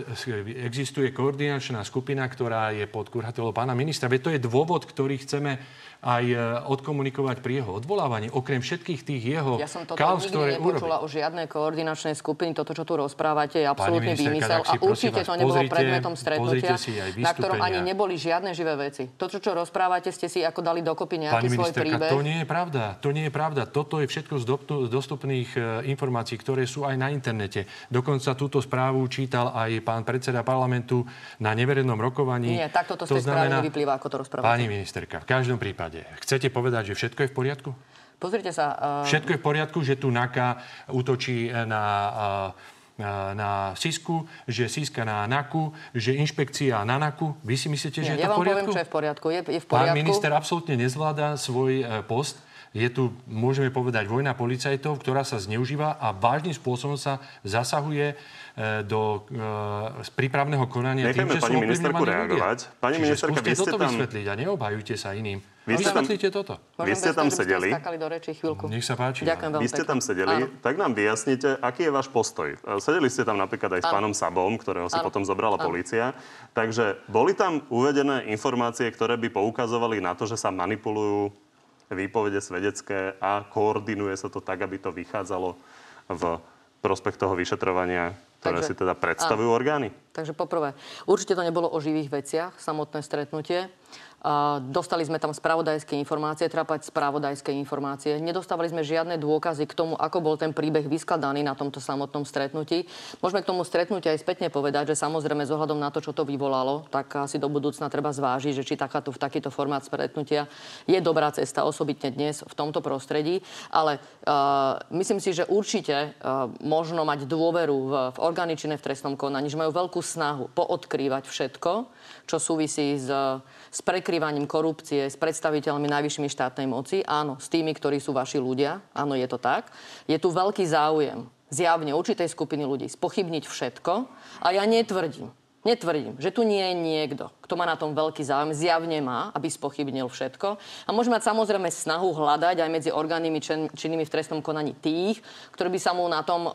existuje koordinačná skupina, ktorá je pod kurhatelou pána ministra. Veď to je dôvod, ktorý chceme aj e, odkomunikovať pri jeho odvolávaní. Okrem všetkých tých jeho
Ja som toto nikdy
ktoré
nepočula o žiadnej koordinačnej skupiny. Toto, čo tu rozprávate, je
tak si
A určite
vás
to nebolo
pozrite-
predmetom stretnutia, na ktorom ani neboli žiadne živé veci. To, čo, čo rozprávate, ste si ako dali dokopy nejaký
Pani
svoj príbeh.
to nie je pravda. To nie je pravda. Toto je všetko z doptu- z dostupných e, informácií, ktoré sú aj na internete. Dokonca túto správu čítal aj pán predseda parlamentu na neverejnom rokovaní.
Nie, takto to z tej správy nevyplýva, ako to rozprávate.
Pani ministerka, v každom prípade, chcete povedať, že všetko je v poriadku?
Pozrite sa, uh,
Všetko je v poriadku, že tu NAKA útočí na, eh, na, na Sisku, že Siska na NAKU, že inšpekcia na NAKU. Vy si myslíte, že
nie,
je
ja
to v
vám poviem,
poriadku?
čo je v poriadku. Je, je v
Pán
poriadku.
minister absolútne nezvláda svoj post. Je tu, môžeme povedať, vojna policajtov, ktorá sa zneužíva a vážnym spôsobom sa zasahuje e, do e, prípravného konania
Nechajme
tým, že
pani
sú
ministerku
ovplyvňovaní ľudia.
reagovať. Pani
Čiže
ministerka, vy ste
toto
tam-
vysvetliť a neobhajujte sa iným.
Vy ste tam-
toto.
Vy ste tam sedeli?
Do reči chvíľku.
Nech sa páči.
Ďakujem veľmi
Vy ste tam sedeli,
Áno.
tak nám vyjasnite, aký je váš postoj. Sedeli ste tam napríklad aj s
Áno.
pánom Sabom, ktorého si
Áno.
potom zobrala
Áno.
polícia. Takže boli tam uvedené informácie, ktoré by poukazovali na to, že sa manipulujú výpovede svedecké a koordinuje sa to tak, aby to vychádzalo v prospech toho vyšetrovania, ktoré
Takže-
si teda predstavujú orgány.
Takže poprvé, určite to nebolo o živých veciach, samotné stretnutie. Dostali sme tam spravodajské informácie, trápať spravodajské informácie. Nedostávali sme žiadne dôkazy k tomu, ako bol ten príbeh vyskladaný na tomto samotnom stretnutí. Môžeme k tomu stretnutiu aj spätne povedať, že samozrejme z ohľadom na to, čo to vyvolalo, tak asi do budúcna treba zvážiť, že či takáto, v takýto formát stretnutia je dobrá cesta, osobitne dnes v tomto prostredí. Ale uh, myslím si, že určite uh, možno mať dôveru v, v orgány v trestnom konaní, že majú veľkú snahu poodkrývať všetko, čo súvisí s, s prekrývaním korupcie s predstaviteľmi najvyššími štátnej moci. Áno, s tými, ktorí sú vaši ľudia. Áno, je to tak. Je tu veľký záujem zjavne určitej skupiny ľudí spochybniť všetko. A ja netvrdím, Netvrdím, že tu nie je niekto, kto má na tom veľký záujem, zjavne má, aby spochybnil všetko. A môžeme mať samozrejme snahu hľadať aj medzi orgánmi čin, činnými v trestnom konaní tých, ktorí by sa mu na tom e,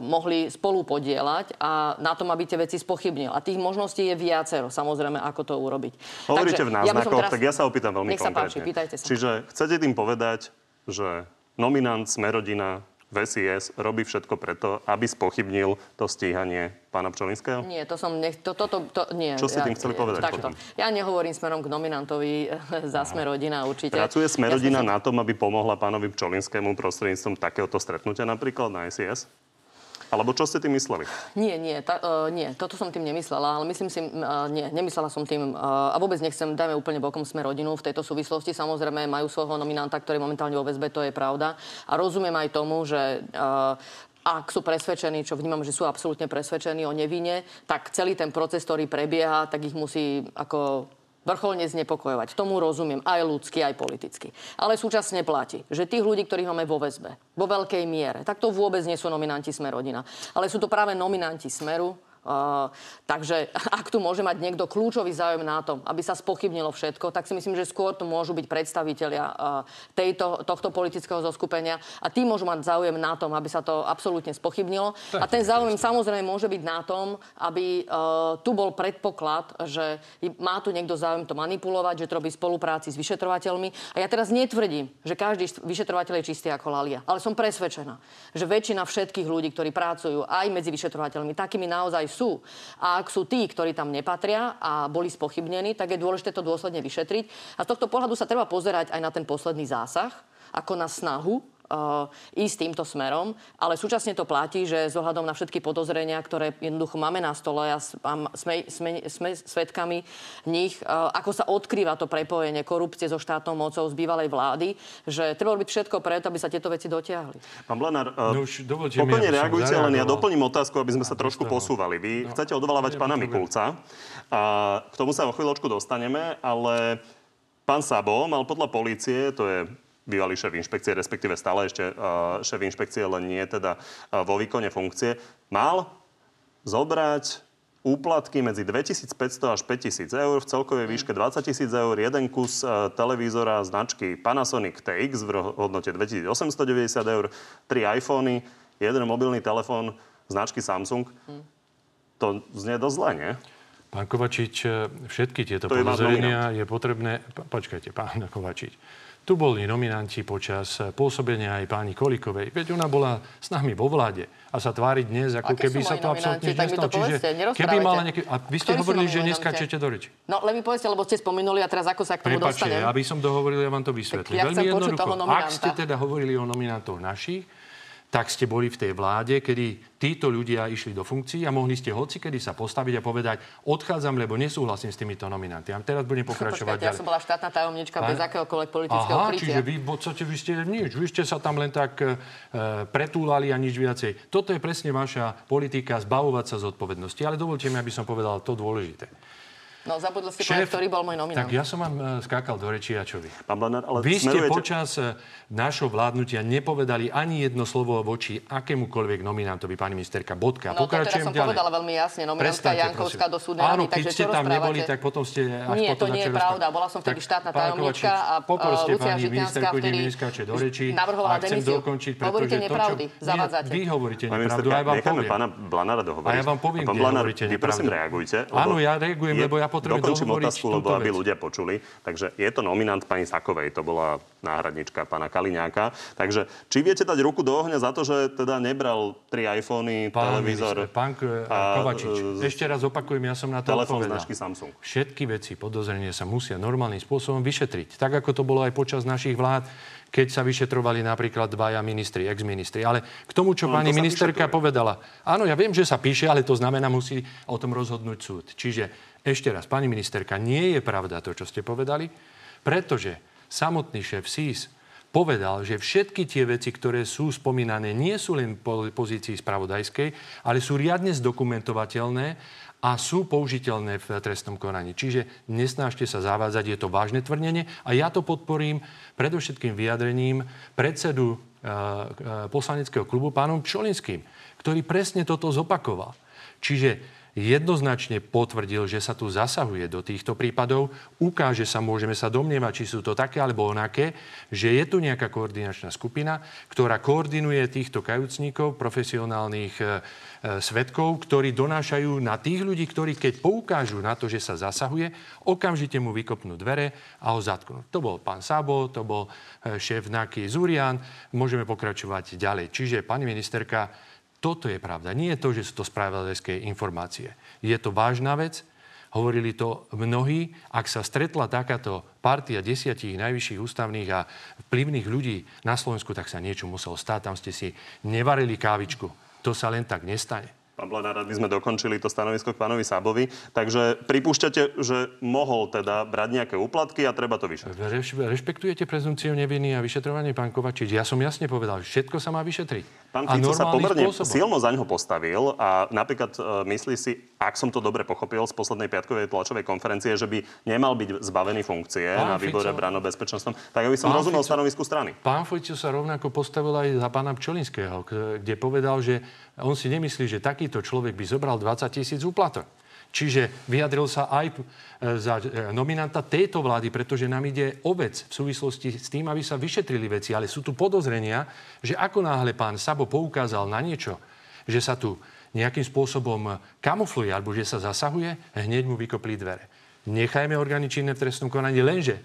mohli spolu podielať a na tom, aby tie veci spochybnil. A tých možností je viacero, samozrejme, ako to urobiť.
Hovoríte
Takže
v
ja
náznakoch,
teraz-
tak ja sa opýtam veľmi
Nech sa
konkrétne.
páči, pýtajte sa.
Čiže chcete tým povedať, že nominant Smerodina v SIS robí všetko preto, aby spochybnil to stíhanie pána Pčolinského?
Nie, to som nech... To, to, to, to, nie.
Čo ste tým chceli povedať
Takto.
potom?
Ja nehovorím smerom k nominantovi za Smerodina určite.
Pracuje Smerodina
Ja som
na tom, aby pomohla pánovi Pčolinskému prostredníctvom takéhoto stretnutia napríklad na SIS? Alebo čo ste tým mysleli?
Nie, nie, ta, uh, nie, toto som tým nemyslela, ale myslím si, uh, nie, nemyslela som tým uh, a vôbec nechcem, dajme úplne bokom sme rodinu v tejto súvislosti. Samozrejme majú svojho nominanta, ktorý momentálne vo väzbe, to je pravda. A rozumiem aj tomu, že uh, ak sú presvedčení, čo vnímam, že sú absolútne presvedčení o nevine, tak celý ten proces, ktorý prebieha, tak ich musí ako vrcholne znepokojovať. Tomu rozumiem aj ľudsky, aj politicky. Ale súčasne platí, že tých ľudí, ktorých máme vo väzbe, vo veľkej miere, tak to vôbec nie sú nominanti Smerodina. Ale sú to práve nominanti Smeru, takže ak tu môže mať niekto kľúčový záujem na tom, aby sa spochybnilo všetko, tak si myslím, že skôr tu môžu byť predstavitelia uh, tejto, tohto politického zoskupenia a tí môžu mať záujem na tom, aby sa to absolútne spochybnilo. A ten záujem samozrejme môže byť na tom, aby uh, tu bol predpoklad, že má tu niekto záujem to manipulovať, že to robí spolupráci s vyšetrovateľmi. A ja teraz netvrdím, že každý vyšetrovateľ je čistý ako lalia, ale som presvedčená, že väčšina všetkých ľudí, ktorí pracujú aj medzi vyšetrovateľmi, takými naozaj sú. A ak sú tí, ktorí tam nepatria a boli spochybnení, tak je dôležité to dôsledne vyšetriť. A z tohto pohľadu sa treba pozerať aj na ten posledný zásah, ako na snahu ísť týmto smerom, ale súčasne to platí, že s ohľadom na všetky podozrenia, ktoré jednoducho máme na stole a sme, sme, sme svetkami nich, uh, ako sa odkrýva to prepojenie korupcie so štátnou mocou z bývalej vlády, že treba robiť všetko preto, aby sa tieto veci dotiahli.
Pán Blenár, uh, no už pokojne reagujte, len ja doplním otázku, aby sme sa trošku posúvali. Vy no, chcete odvolávať pána Mikulca. A k tomu sa o chvíľočku dostaneme, ale pán Sabo mal podľa polície, to je bývalý šéf inšpekcie, respektíve stále ešte uh, šéf inšpekcie, len nie teda uh, vo výkone funkcie, mal zobrať úplatky medzi 2500 až 5000 eur v celkovej výške 20 tisíc eur, jeden kus uh, televízora značky Panasonic TX v hodnote 2890 eur, tri iPhony, jeden mobilný telefón značky Samsung. Hm. To znie dosť zle, nie?
Pán Kovačič, všetky tieto podozrenia je potrebné... Počkajte, pán Kovačič. Tu boli nominanti počas pôsobenia aj pani Kolikovej. Veď ona bola s nami vo vláde a sa tvári dnes, ako
Aké
keby sa to absolútne nestalo.
Čiže keby mala
nejaký... A vy ste Ktorí hovorili, že neskáčete do reči.
No, len mi povedzte, lebo ste spomenuli a teraz ako sa k tomu
Prepačte, dostanem. aby som dohovoril, ja vám to vysvetlím. Ja Veľmi jednoducho. Ak ste teda hovorili o nominantoch našich, tak ste boli v tej vláde, kedy títo ľudia išli do funkcií a mohli ste hoci kedy sa postaviť a povedať, odchádzam, lebo nesúhlasím s týmito nominanty. A teraz budem pokračovať
ďalej. Ja som bola štátna tajomnička a? bez akéhokoľvek politického Aha,
krytia. čiže vy, podstate, vy ste nič. Vy ste sa tam len tak e, pretúlali a nič viacej. Toto je presne vaša politika, zbavovať sa zodpovednosti. Ale dovolte mi, aby som povedal to dôležité.
No, zabudli ste Šéf, povedať, ktorý bol môj nominant.
Tak ja som vám uh, skákal do reči a čo vy?
Pán Blanár, ale
vy ste počas uh, nášho vládnutia nepovedali ani jedno slovo voči akémukoľvek nominantovi, pani ministerka. Bodka.
No, Pokračujem to teraz som ďalej. povedala veľmi jasne. Nominantka Jankovská do súdnej
Áno, keď ste tam neboli, tak potom ste až
Nie,
potom
to nie je pravda. Bola som vtedy štátna tajomnička a
Poproste pani ministerku, neskáče do reči.
Navrhovala demisiu.
Hovoríte
nepravdy, zavádzate.
Vy hovoríte nepravdu, a ja vám poviem.
pána Blanára dohovoriť.
A ja vám poviem, kde hovoríte nepravdu. Áno, ja reagujem, lebo ja potrebujem dohovoriť
otázku, lebo aby vec. ľudia počuli. Takže je to nominant pani Sakovej, to bola náhradnička pána Kaliňáka. Takže či viete dať ruku do ohňa za to, že teda nebral tri iPhony, pán televízor...
Minister, pán a, Kovačič, ešte raz opakujem, ja som na to
Telefón značky Samsung.
Všetky veci, podozrenie sa musia normálnym spôsobom vyšetriť. Tak, ako to bolo aj počas našich vlád keď sa vyšetrovali napríklad dvaja ministri, ex-ministri. Ale k tomu, čo no, pani to ministerka povedala. Áno, ja viem, že sa píše, ale to znamená, musí o tom rozhodnúť súd. Čiže ešte raz, pani ministerka, nie je pravda to, čo ste povedali, pretože samotný šéf SIS povedal, že všetky tie veci, ktoré sú spomínané, nie sú len po pozícii spravodajskej, ale sú riadne zdokumentovateľné a sú použiteľné v trestnom konaní. Čiže nesnážte sa zavádzať, je to vážne tvrdenie a ja to podporím predovšetkým vyjadrením predsedu e, e, poslaneckého klubu pánom Pšolinským, ktorý presne toto zopakoval. Čiže jednoznačne potvrdil, že sa tu zasahuje do týchto prípadov. Ukáže sa, môžeme sa domnievať, či sú to také alebo onaké, že je tu nejaká koordinačná skupina, ktorá koordinuje týchto kajúcníkov, profesionálnych e, e, svetkov, ktorí donášajú na tých ľudí, ktorí keď poukážu na to, že sa zasahuje, okamžite mu vykopnú dvere a ho zatknú. To bol pán Sabo, to bol e, šéf Naky Zurian, môžeme pokračovať ďalej. Čiže, pani ministerka, toto je pravda. Nie je to, že sú to spravodajské informácie. Je to vážna vec. Hovorili to mnohí. Ak sa stretla takáto partia desiatich najvyšších ústavných a vplyvných ľudí na Slovensku, tak sa niečo muselo stať. Tam ste si nevarili kávičku. To sa len tak nestane.
Pán Blanár, aby sme dokončili to stanovisko k pánovi Sábovi. Takže pripúšťate, že mohol teda brať nejaké úplatky a treba to vyšetriť.
Reš, rešpektujete prezumciu neviny a vyšetrovanie pán Kovačič? Ja som jasne povedal, všetko sa má vyšetriť.
Pán Fico sa pomerne
spôsobom.
silno za ňo postavil a napríklad e, myslí si, ak som to dobre pochopil z poslednej piatkovej tlačovej konferencie, že by nemal byť zbavený funkcie
Pán
na výbore
Fico-
brano bezpečnostnom, tak aby som
Pán
rozumel
Fico-
stanovisku strany.
Pán Fico sa rovnako postavil aj za pána Pčolinského, kde povedal, že on si nemyslí, že takýto človek by zobral 20 tisíc úplatok. Čiže vyjadril sa aj e, za e, nominanta tejto vlády, pretože nám ide o vec v súvislosti s tým, aby sa vyšetrili veci. Ale sú tu podozrenia, že ako náhle pán Sabo poukázal na niečo, že sa tu nejakým spôsobom kamufluje alebo že sa zasahuje, hneď mu vykopli dvere. Nechajme orgány činné v trestnom konaní, lenže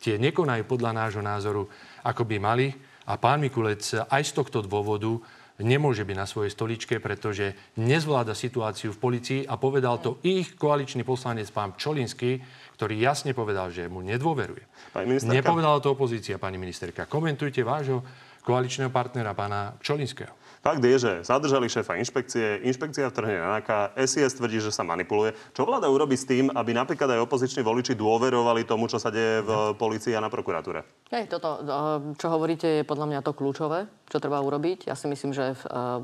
tie nekonajú podľa nášho názoru, ako by mali. A pán Mikulec aj z tohto dôvodu nemôže byť na svojej stoličke, pretože nezvláda situáciu v policii a povedal to ich koaličný poslanec pán Čolinský, ktorý jasne povedal, že mu nedôveruje.
Pani ministerka.
Nepovedala to opozícia, pani ministerka. Komentujte vášho koaličného partnera, pána Čolinského.
Fakt je, že zadržali šéfa inšpekcie, inšpekcia vtrhne na NAKA, SIS tvrdí, že sa manipuluje. Čo vláda urobí s tým, aby napríklad aj opoziční voliči dôverovali tomu, čo sa deje v policii a na prokuratúre?
Hej, toto, eh, čo hovoríte, je podľa mňa to kľúčové, čo treba urobiť. Ja si myslím, že eh,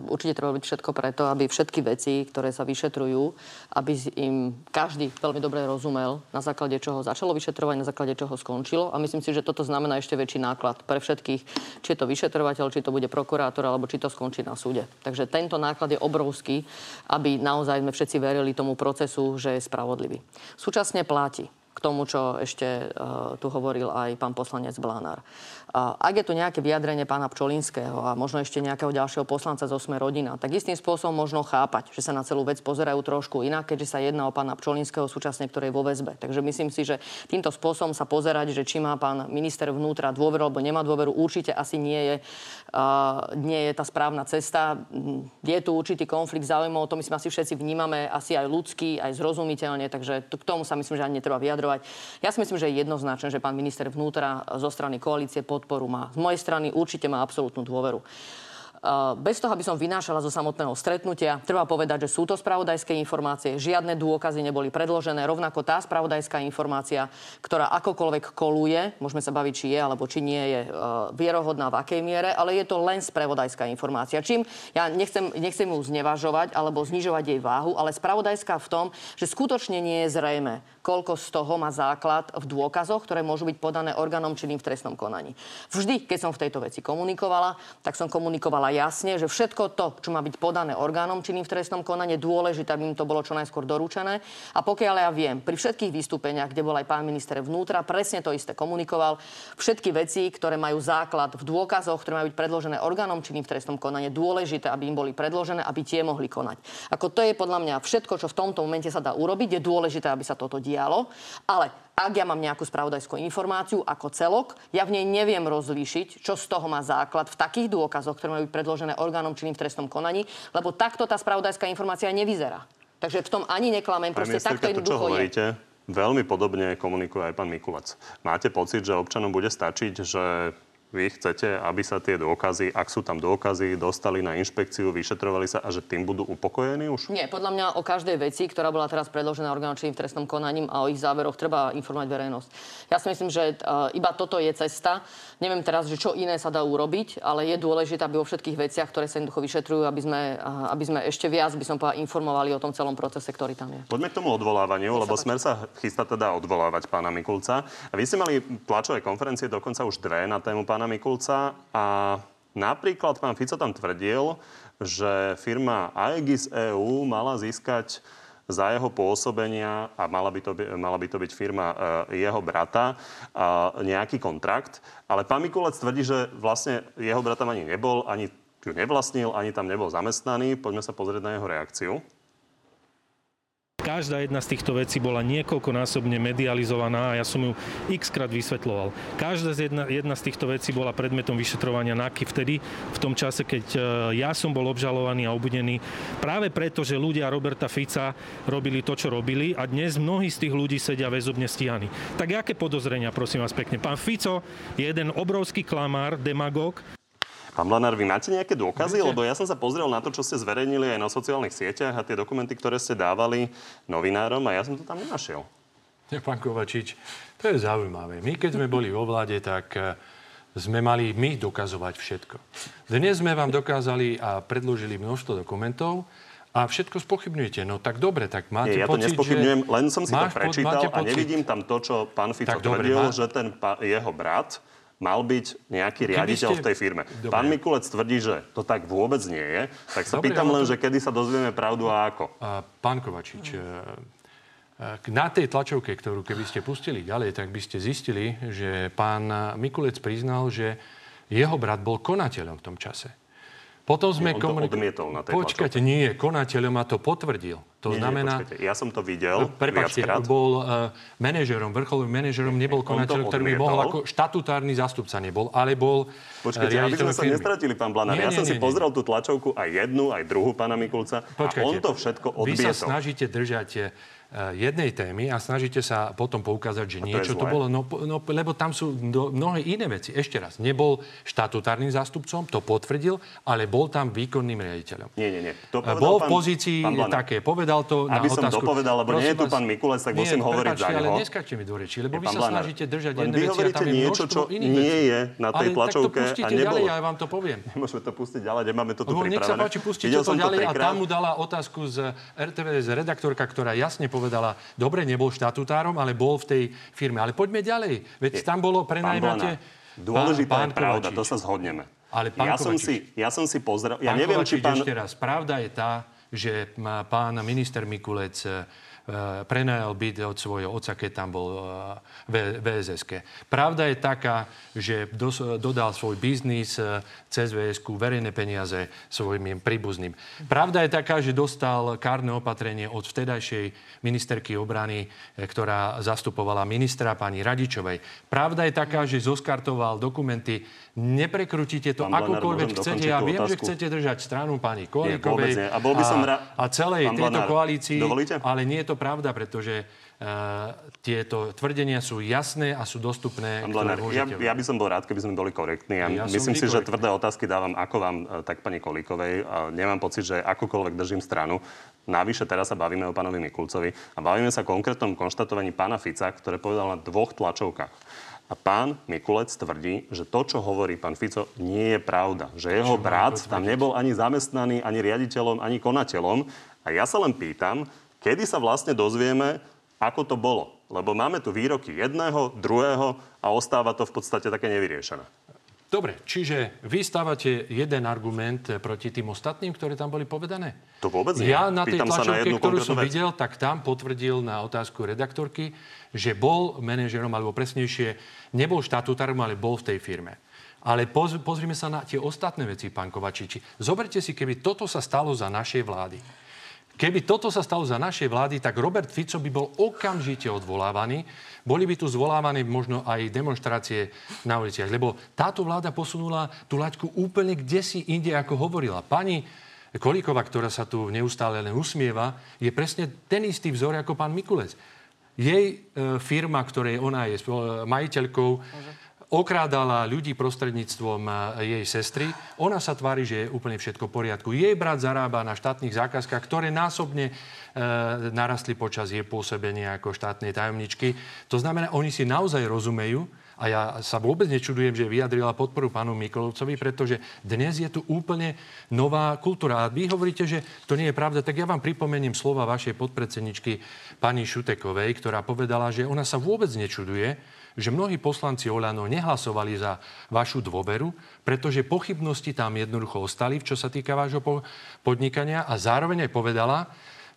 určite treba robiť všetko preto, aby všetky veci, ktoré sa vyšetrujú, aby im každý veľmi dobre rozumel, na základe čoho začalo vyšetrovať, na základe čoho skončilo. A myslím si, že toto znamená ešte väčší náklad pre všetkých, či je to vyšetrovateľ, či to bude prokurátor, alebo či to skončí na súde. Takže tento náklad je obrovský, aby naozaj sme všetci verili tomu procesu, že je spravodlivý. Súčasne platí k tomu, čo ešte uh, tu hovoril aj pán poslanec Blánár. Ak je tu nejaké vyjadrenie pána Pčolinského a možno ešte nejakého ďalšieho poslanca zo Sme rodina, tak istým spôsobom možno chápať, že sa na celú vec pozerajú trošku inak, keďže sa jedná o pána Pčolinského súčasne, ktorý je vo väzbe. Takže myslím si, že týmto spôsobom sa pozerať, že či má pán minister vnútra dôveru alebo nemá dôveru, určite asi nie je, uh, nie je tá správna cesta. Je tu určitý konflikt záujmov, to myslím asi všetci vnímame, asi aj ľudský, aj zrozumiteľne, takže k tomu sa myslím, že ani netreba vyjadrovať. Ja si myslím, že je jednoznačné, že pán minister vnútra zo strany koalície podporu má. Z mojej strany určite má absolútnu dôveru. Uh, Bez toho, aby som vynášala zo samotného stretnutia, treba povedať, že sú to spravodajské informácie, žiadne dôkazy neboli predložené, rovnako tá spravodajská informácia, ktorá akokoľvek koluje, môžeme sa baviť, či je alebo či nie je uh, vierohodná v akej miere, ale je to len spravodajská informácia. Čím ja nechcem, nechcem ju znevažovať alebo znižovať jej váhu, ale spravodajská v tom, že skutočne nie je zrejme, koľko z toho má základ v dôkazoch, ktoré môžu byť podané orgánom činným v trestnom konaní. Vždy, keď som v tejto veci komunikovala, tak som komunikovala jasne, že všetko to, čo má byť podané orgánom činným v trestnom konaní, dôležité, aby im to bolo čo najskôr doručené. A pokiaľ ja viem, pri všetkých vystúpeniach, kde bol aj pán minister vnútra, presne to isté komunikoval, všetky veci, ktoré majú základ v dôkazoch, ktoré majú byť predložené orgánom činným v trestnom konaní, dôležité, aby im boli predložené, aby tie mohli konať. Ako to je podľa mňa všetko, čo v tomto momente sa dá urobiť, je dôležité, aby sa toto dialo. Ale ak ja mám nejakú spravodajskú informáciu ako celok, ja v nej neviem rozlíšiť, čo z toho má základ v takých dôkazoch, ktoré majú byť predložené orgánom činným v trestnom konaní, lebo takto tá spravodajská informácia nevyzerá. Takže v tom ani neklamem, proste takto jednoducho je.
veľmi podobne komunikuje aj pán Mikulec. Máte pocit, že občanom bude stačiť, že vy chcete, aby sa tie dôkazy, ak sú tam dôkazy, dostali na inšpekciu, vyšetrovali sa a že tým budú upokojení už?
Nie, podľa mňa o každej veci, ktorá bola teraz predložená orgánom činným trestnom konaním a o ich záveroch treba informovať verejnosť. Ja si myslím, že uh, iba toto je cesta. Neviem teraz, že čo iné sa dá urobiť, ale je dôležité, aby vo všetkých veciach, ktoré sa jednoducho vyšetrujú, aby sme, uh, aby sme ešte viac, by som povedala, informovali o tom celom procese, ktorý tam je.
Poďme k tomu odvolávaniu, lebo Smer sa chystá teda odvolávať pána Mikulca. A vy ste mali tlačové konferencie, dokonca už dve na tému pána Mikulca a napríklad pán Fico tam tvrdil, že firma Aegis EU mala získať za jeho pôsobenia a mala by to, by, mala by to byť firma e, jeho brata a nejaký kontrakt. Ale pán Mikulec tvrdí, že vlastne jeho brata ani nebol, ani ju nevlastnil, ani tam nebol zamestnaný. Poďme sa pozrieť na jeho reakciu.
Každá jedna z týchto vecí bola niekoľkonásobne medializovaná a ja som ju x krát vysvetloval. Každá z jedna, jedna z týchto vecí bola predmetom vyšetrovania NAKY vtedy, v tom čase, keď e, ja som bol obžalovaný a obudený. Práve preto, že ľudia Roberta Fica robili to, čo robili a dnes mnohí z tých ľudí sedia väzobne stíhaní. Tak aké podozrenia, prosím vás pekne? Pán Fico je jeden obrovský klamár, demagóg,
Pán Blanár, vy máte nejaké dôkazy? Lebo ja som sa pozrel na to, čo ste zverejnili aj na sociálnych sieťach a tie dokumenty, ktoré ste dávali novinárom a ja som to tam nenašiel.
Pán Kovačič, to je zaujímavé. My, keď sme boli vo vláde, tak e, sme mali my dokazovať všetko. Dnes sme vám dokázali a predložili množstvo dokumentov, a všetko spochybňujete. No tak dobre, tak máte
Nie, ja
pocit,
to nespochybňujem,
že...
len som si to prečítal
a
nevidím tam to, čo pán Fico tvrdil, má... že ten pa, jeho brat mal byť nejaký riaditeľ ste... v tej firme. Dobre. Pán Mikulec tvrdí, že to tak vôbec nie je. Tak sa Dobre, pýtam len, to... že kedy sa dozvieme pravdu a ako.
Pán Kovačič, e, na tej tlačovke, ktorú keby ste pustili ďalej, tak by ste zistili, že pán Mikulec priznal, že jeho brat bol konateľom v tom čase. Potom sme
komunikovali...
na tej Počkajte, nie, konateľ ma to potvrdil. To nie, znamená...
Nie, ja som to videl
Prepačte, bol uh, manažerom, vrcholovým manažerom, nebol konateľom, ktorý by mohol ako štatutárny zastupca nebol, ale bol
e, Počkajte, aby sme sa nestratili, pán Blanár. Nie, ja nie, som nie, si nie. pozrel tú tlačovku aj jednu, aj druhú pána Mikulca Počkajte, a on to všetko odbietol.
Vy sa snažíte držať Eh, jednej témy a snažíte sa potom poukázať, že niečo to, to bolo. No, no, lebo tam sú do, mnohé iné veci. Ešte raz, nebol štatutárnym zástupcom, to potvrdil, ale bol tam výkonným riaditeľom.
Nie, nie, nie. To
eh, bol v pozícii pán také, povedal to
Aby
na
som otázku. dopovedal, lebo nie je tu pán Mikulec, tak nie, musím nie, hovoriť za
neho. ale neskačte mi do reči, lebo vy sa snažíte držať jedné veci a tam je
niečo, čo nie je na tej tlačovke
a nebolo. ja vám to poviem.
Nemôžeme to pustiť ďalej, nemáme to tu
pripravené. Nech sa páči, pustite to ďalej a tam mu dala otázku z RTVS redaktorka, ktorá jasne povedala, dobre, dobre, nebol štatutárom, ale bol v tej firme. Ale poďme ďalej. Veď je, tam bolo prenajmáte...
Dôležitá je pravda, to sa zhodneme. Ale pán ja, som si, ja som si pozrel... Ja neviem,
Kovačič,
či pán...
ešte raz. Pravda je tá, že pán minister Mikulec prenajal byt od svojho otca, keď tam bol eh, v VSSK. Pravda je taká, že dos, dodal svoj biznis eh, cez vs verejné peniaze svojim príbuzným. Pravda je taká, že dostal kárne opatrenie od vtedajšej ministerky obrany, ktorá zastupovala ministra pani Radičovej. Pravda je taká, že zoskartoval dokumenty Neprekrutíte to pán akokoľvek chcete. Ja viem, otázku. že chcete držať stranu pani Kolíkovej
a, bol by som ra...
a celej tejto Blanár, koalícii, dovolíte? ale nie je to pravda, pretože uh, tieto tvrdenia sú jasné a sú dostupné.
Blanár, ja, ja by som bol rád, keby sme boli korektní. Ja, ja myslím si, korektný. že tvrdé otázky dávam ako vám, e, tak pani Kolíkovej. A nemám pocit, že akokoľvek držím stranu. Navyše teraz sa bavíme o pánovi Mikulcovi a bavíme sa o konkrétnom konštatovaní pána Fica, ktoré povedal na dvoch tlačovkách. A pán Mikulec tvrdí, že to, čo hovorí pán Fico, nie je pravda. Že jeho brat tam nebol ani zamestnaný, ani riaditeľom, ani konateľom. A ja sa len pýtam, kedy sa vlastne dozvieme, ako to bolo. Lebo máme tu výroky jedného, druhého a ostáva to v podstate také nevyriešené.
Dobre, čiže vy stávate jeden argument proti tým ostatným, ktoré tam boli povedané?
To vôbec nie.
Ja na tej tlačovke, ktorú som vec. videl, tak tam potvrdil na otázku redaktorky, že bol manažerom, alebo presnejšie, nebol štatutárom, ale bol v tej firme. Ale poz, pozrime sa na tie ostatné veci, pán Kovačiči. Zoberte si, keby toto sa stalo za našej vlády. Keby toto sa stalo za našej vlády, tak Robert Fico by bol okamžite odvolávaný. Boli by tu zvolávané možno aj demonstrácie na uliciach, lebo táto vláda posunula tú laťku úplne kde si inde, ako hovorila. Pani Kolíková, ktorá sa tu neustále len usmieva, je presne ten istý vzor ako pán Mikulec. Jej e, firma, ktorej ona je majiteľkou, Môže okrádala ľudí prostredníctvom eh, jej sestry. Ona sa tvári, že je úplne všetko v poriadku. Jej brat zarába na štátnych zákazkách, ktoré násobne e, narastli počas jej pôsobenia ako štátnej tajomničky. To znamená, oni si naozaj rozumejú, a ja sa vôbec nečudujem, že vyjadrila podporu pánu Mikolovcovi, pretože dnes je tu úplne nová kultúra. A vy hovoríte, že to nie je pravda, tak ja vám pripomeniem slova vašej podpredsedničky pani Šutekovej, ktorá povedala, že ona sa vôbec nečuduje, že mnohí poslanci Olano nehlasovali za vašu dôveru, pretože pochybnosti tam jednoducho ostali, čo sa týka vášho podnikania a zároveň aj povedala,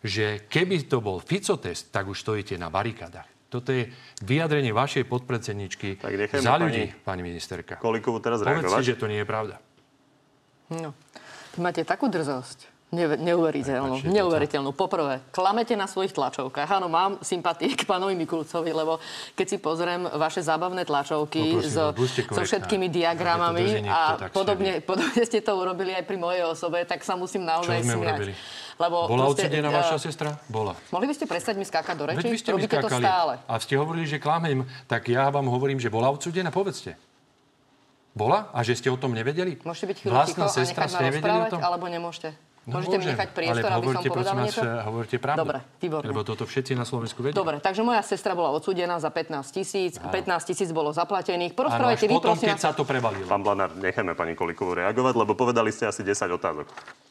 že keby to bol Fico test, tak už stojíte na barikádach. Toto je vyjadrenie vašej podpredsedničky za ľudí, pani, pani ministerka.
Kolikovu teraz
Povedz si, že to nie je pravda.
No, máte takú drzosť neuveriteľnú. neuveriteľnú. Poprvé, klamete na svojich tlačovkách. Áno, mám sympatie k pánovi Mikulcovi, lebo keď si pozriem vaše zábavné tlačovky no, so, so všetkými diagramami a podobne, podobne ste to urobili aj pri mojej osobe, tak sa musím naozaj smiať.
Lebo Bola proste, uh, vaša sestra? Bola.
Mohli by ste prestať mi skákať do reči?
Veď vy ste Robíte to
stále.
A ste hovorili, že klamem. Tak ja vám hovorím, že bola odsudená. Povedzte. Bola? A že ste o tom nevedeli?
Môžete byť chvíľu ticho a nechať ma rozprávať, alebo nemôžete? No, Môžete mi nechať priestor,
ale
aby som povedala
vás,
niečo?
Hovorte pravdu.
Dobre, výborné.
Lebo toto všetci na Slovensku vedia.
Dobre, takže moja sestra bola odsúdená za 15 tisíc. 15 tisíc bolo zaplatených. Porozprávajte vy,
potom,
prosím
keď sa to prevalilo.
Pán Blanár, necháme pani Kolikovú reagovať, lebo povedali ste asi 10 otázok.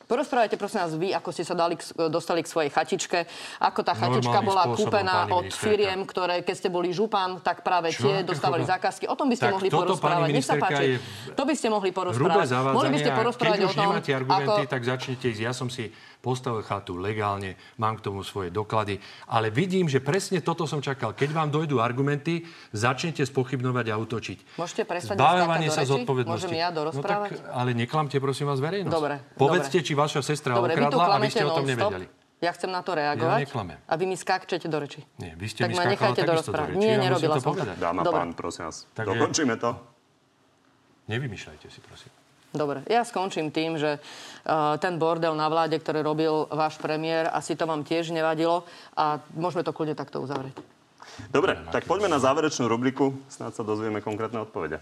Porozprávajte prosím vás vy, ako ste sa dali, dostali k svojej chatičke, ako tá chatička bola
spôsobom,
kúpená od firiem, ktoré keď ste boli župan, tak práve
Čo?
tie dostávali zákazky. O tom by ste
Tak
mohli porozprávať. Nech sa páči.
je
To by ste mohli porozprávať. Mohli by ste porozprávať o tom,
nemáte argumenty,
ako...
tak začnete ísť. Ja som si postavil chatu legálne, mám k tomu svoje doklady, ale vidím, že presne toto som čakal. Keď vám dojdú argumenty, začnete spochybnovať a útočiť.
Môžete prestať
Zbavovanie
mi
sa zodpovednosti.
Môžem ja dorozprávať?
No tak, ale neklamte prosím vás verejnosť.
Dobre,
Povedzte,
dobre.
či vaša sestra
Dobre,
okradla a vy ste o tom nevedeli.
Ja chcem na to reagovať.
Ja neklamem.
A vy mi skáčete do reči.
Nie, vy ste
tak
mi
ma
skákala
nechajte
takisto do reči.
Nie, nerobila som to.
povedať.
Dáma pán, prosím vás.
Tak
Dokončíme to.
Nevymýšľajte si, prosím.
Dobre, ja skončím tým, že uh, ten bordel na vláde, ktorý robil váš premiér, asi to vám tiež nevadilo a môžeme to kľudne takto uzavrieť.
Dobre, tak poďme na záverečnú rubriku. Snáď sa dozvieme konkrétne odpovede.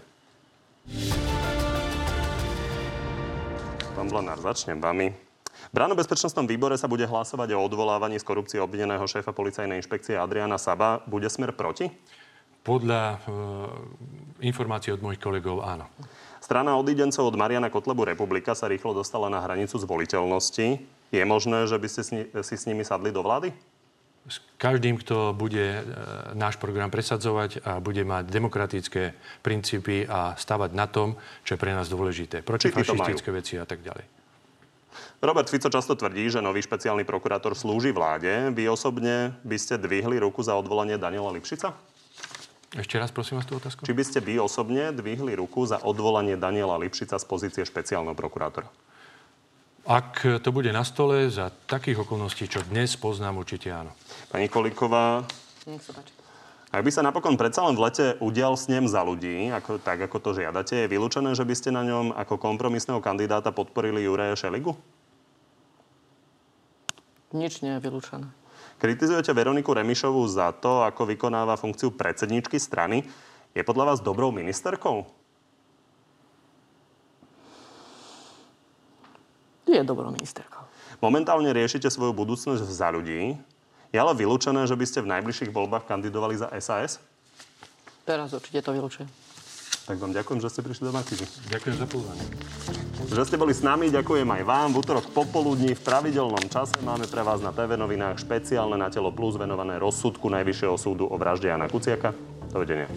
Pán Blanár, začnem vami. V Bránobezpečnostnom výbore sa bude hlasovať o odvolávaní z korupcie obvineného šéfa policajnej inšpekcie Adriana Saba. Bude smer proti?
Podľa e, informácií od mojich kolegov áno.
Strana odídencov od Mariana Kotlebu Republika sa rýchlo dostala na hranicu zvoliteľnosti. Je možné, že by ste si s nimi sadli do vlády?
S každým, kto bude e, náš program presadzovať a bude mať demokratické princípy a stavať na tom, čo je pre nás dôležité. Protifašistické veci a tak ďalej.
Robert Fico často tvrdí, že nový špeciálny prokurátor slúži vláde. Vy osobne by ste dvihli ruku za odvolanie Daniela Lipšica?
Ešte raz prosím vás tú otázku.
Či by ste vy osobne dvihli ruku za odvolanie Daniela Lipšica z pozície špeciálneho prokurátora?
Ak to bude na stole za takých okolností, čo dnes poznám, určite áno.
Pani Koliková,
Nech sa páči.
ak by sa napokon predsa len v lete udial snem za ľudí, ako, tak ako to žiadate, je vylúčené, že by ste na ňom ako kompromisného kandidáta podporili Juraja Šeligu?
Nič nie je vylúčené.
Kritizujete Veroniku Remišovú za to, ako vykonáva funkciu predsedničky strany. Je podľa vás dobrou ministerkou?
Je dobrou ministerkou.
Momentálne riešite svoju budúcnosť za ľudí. Je ale vylúčené, že by ste v najbližších voľbách kandidovali za SAS?
Teraz určite to vylúčujem.
Tak vám ďakujem, že ste prišli do Markízy.
Ďakujem za pozvanie.
Že ste boli s nami, ďakujem aj vám. V útorok popoludní v pravidelnom čase máme pre vás na TV novinách špeciálne na Telo Plus venované rozsudku Najvyššieho súdu o vražde Jana Kuciaka. Dovidenia.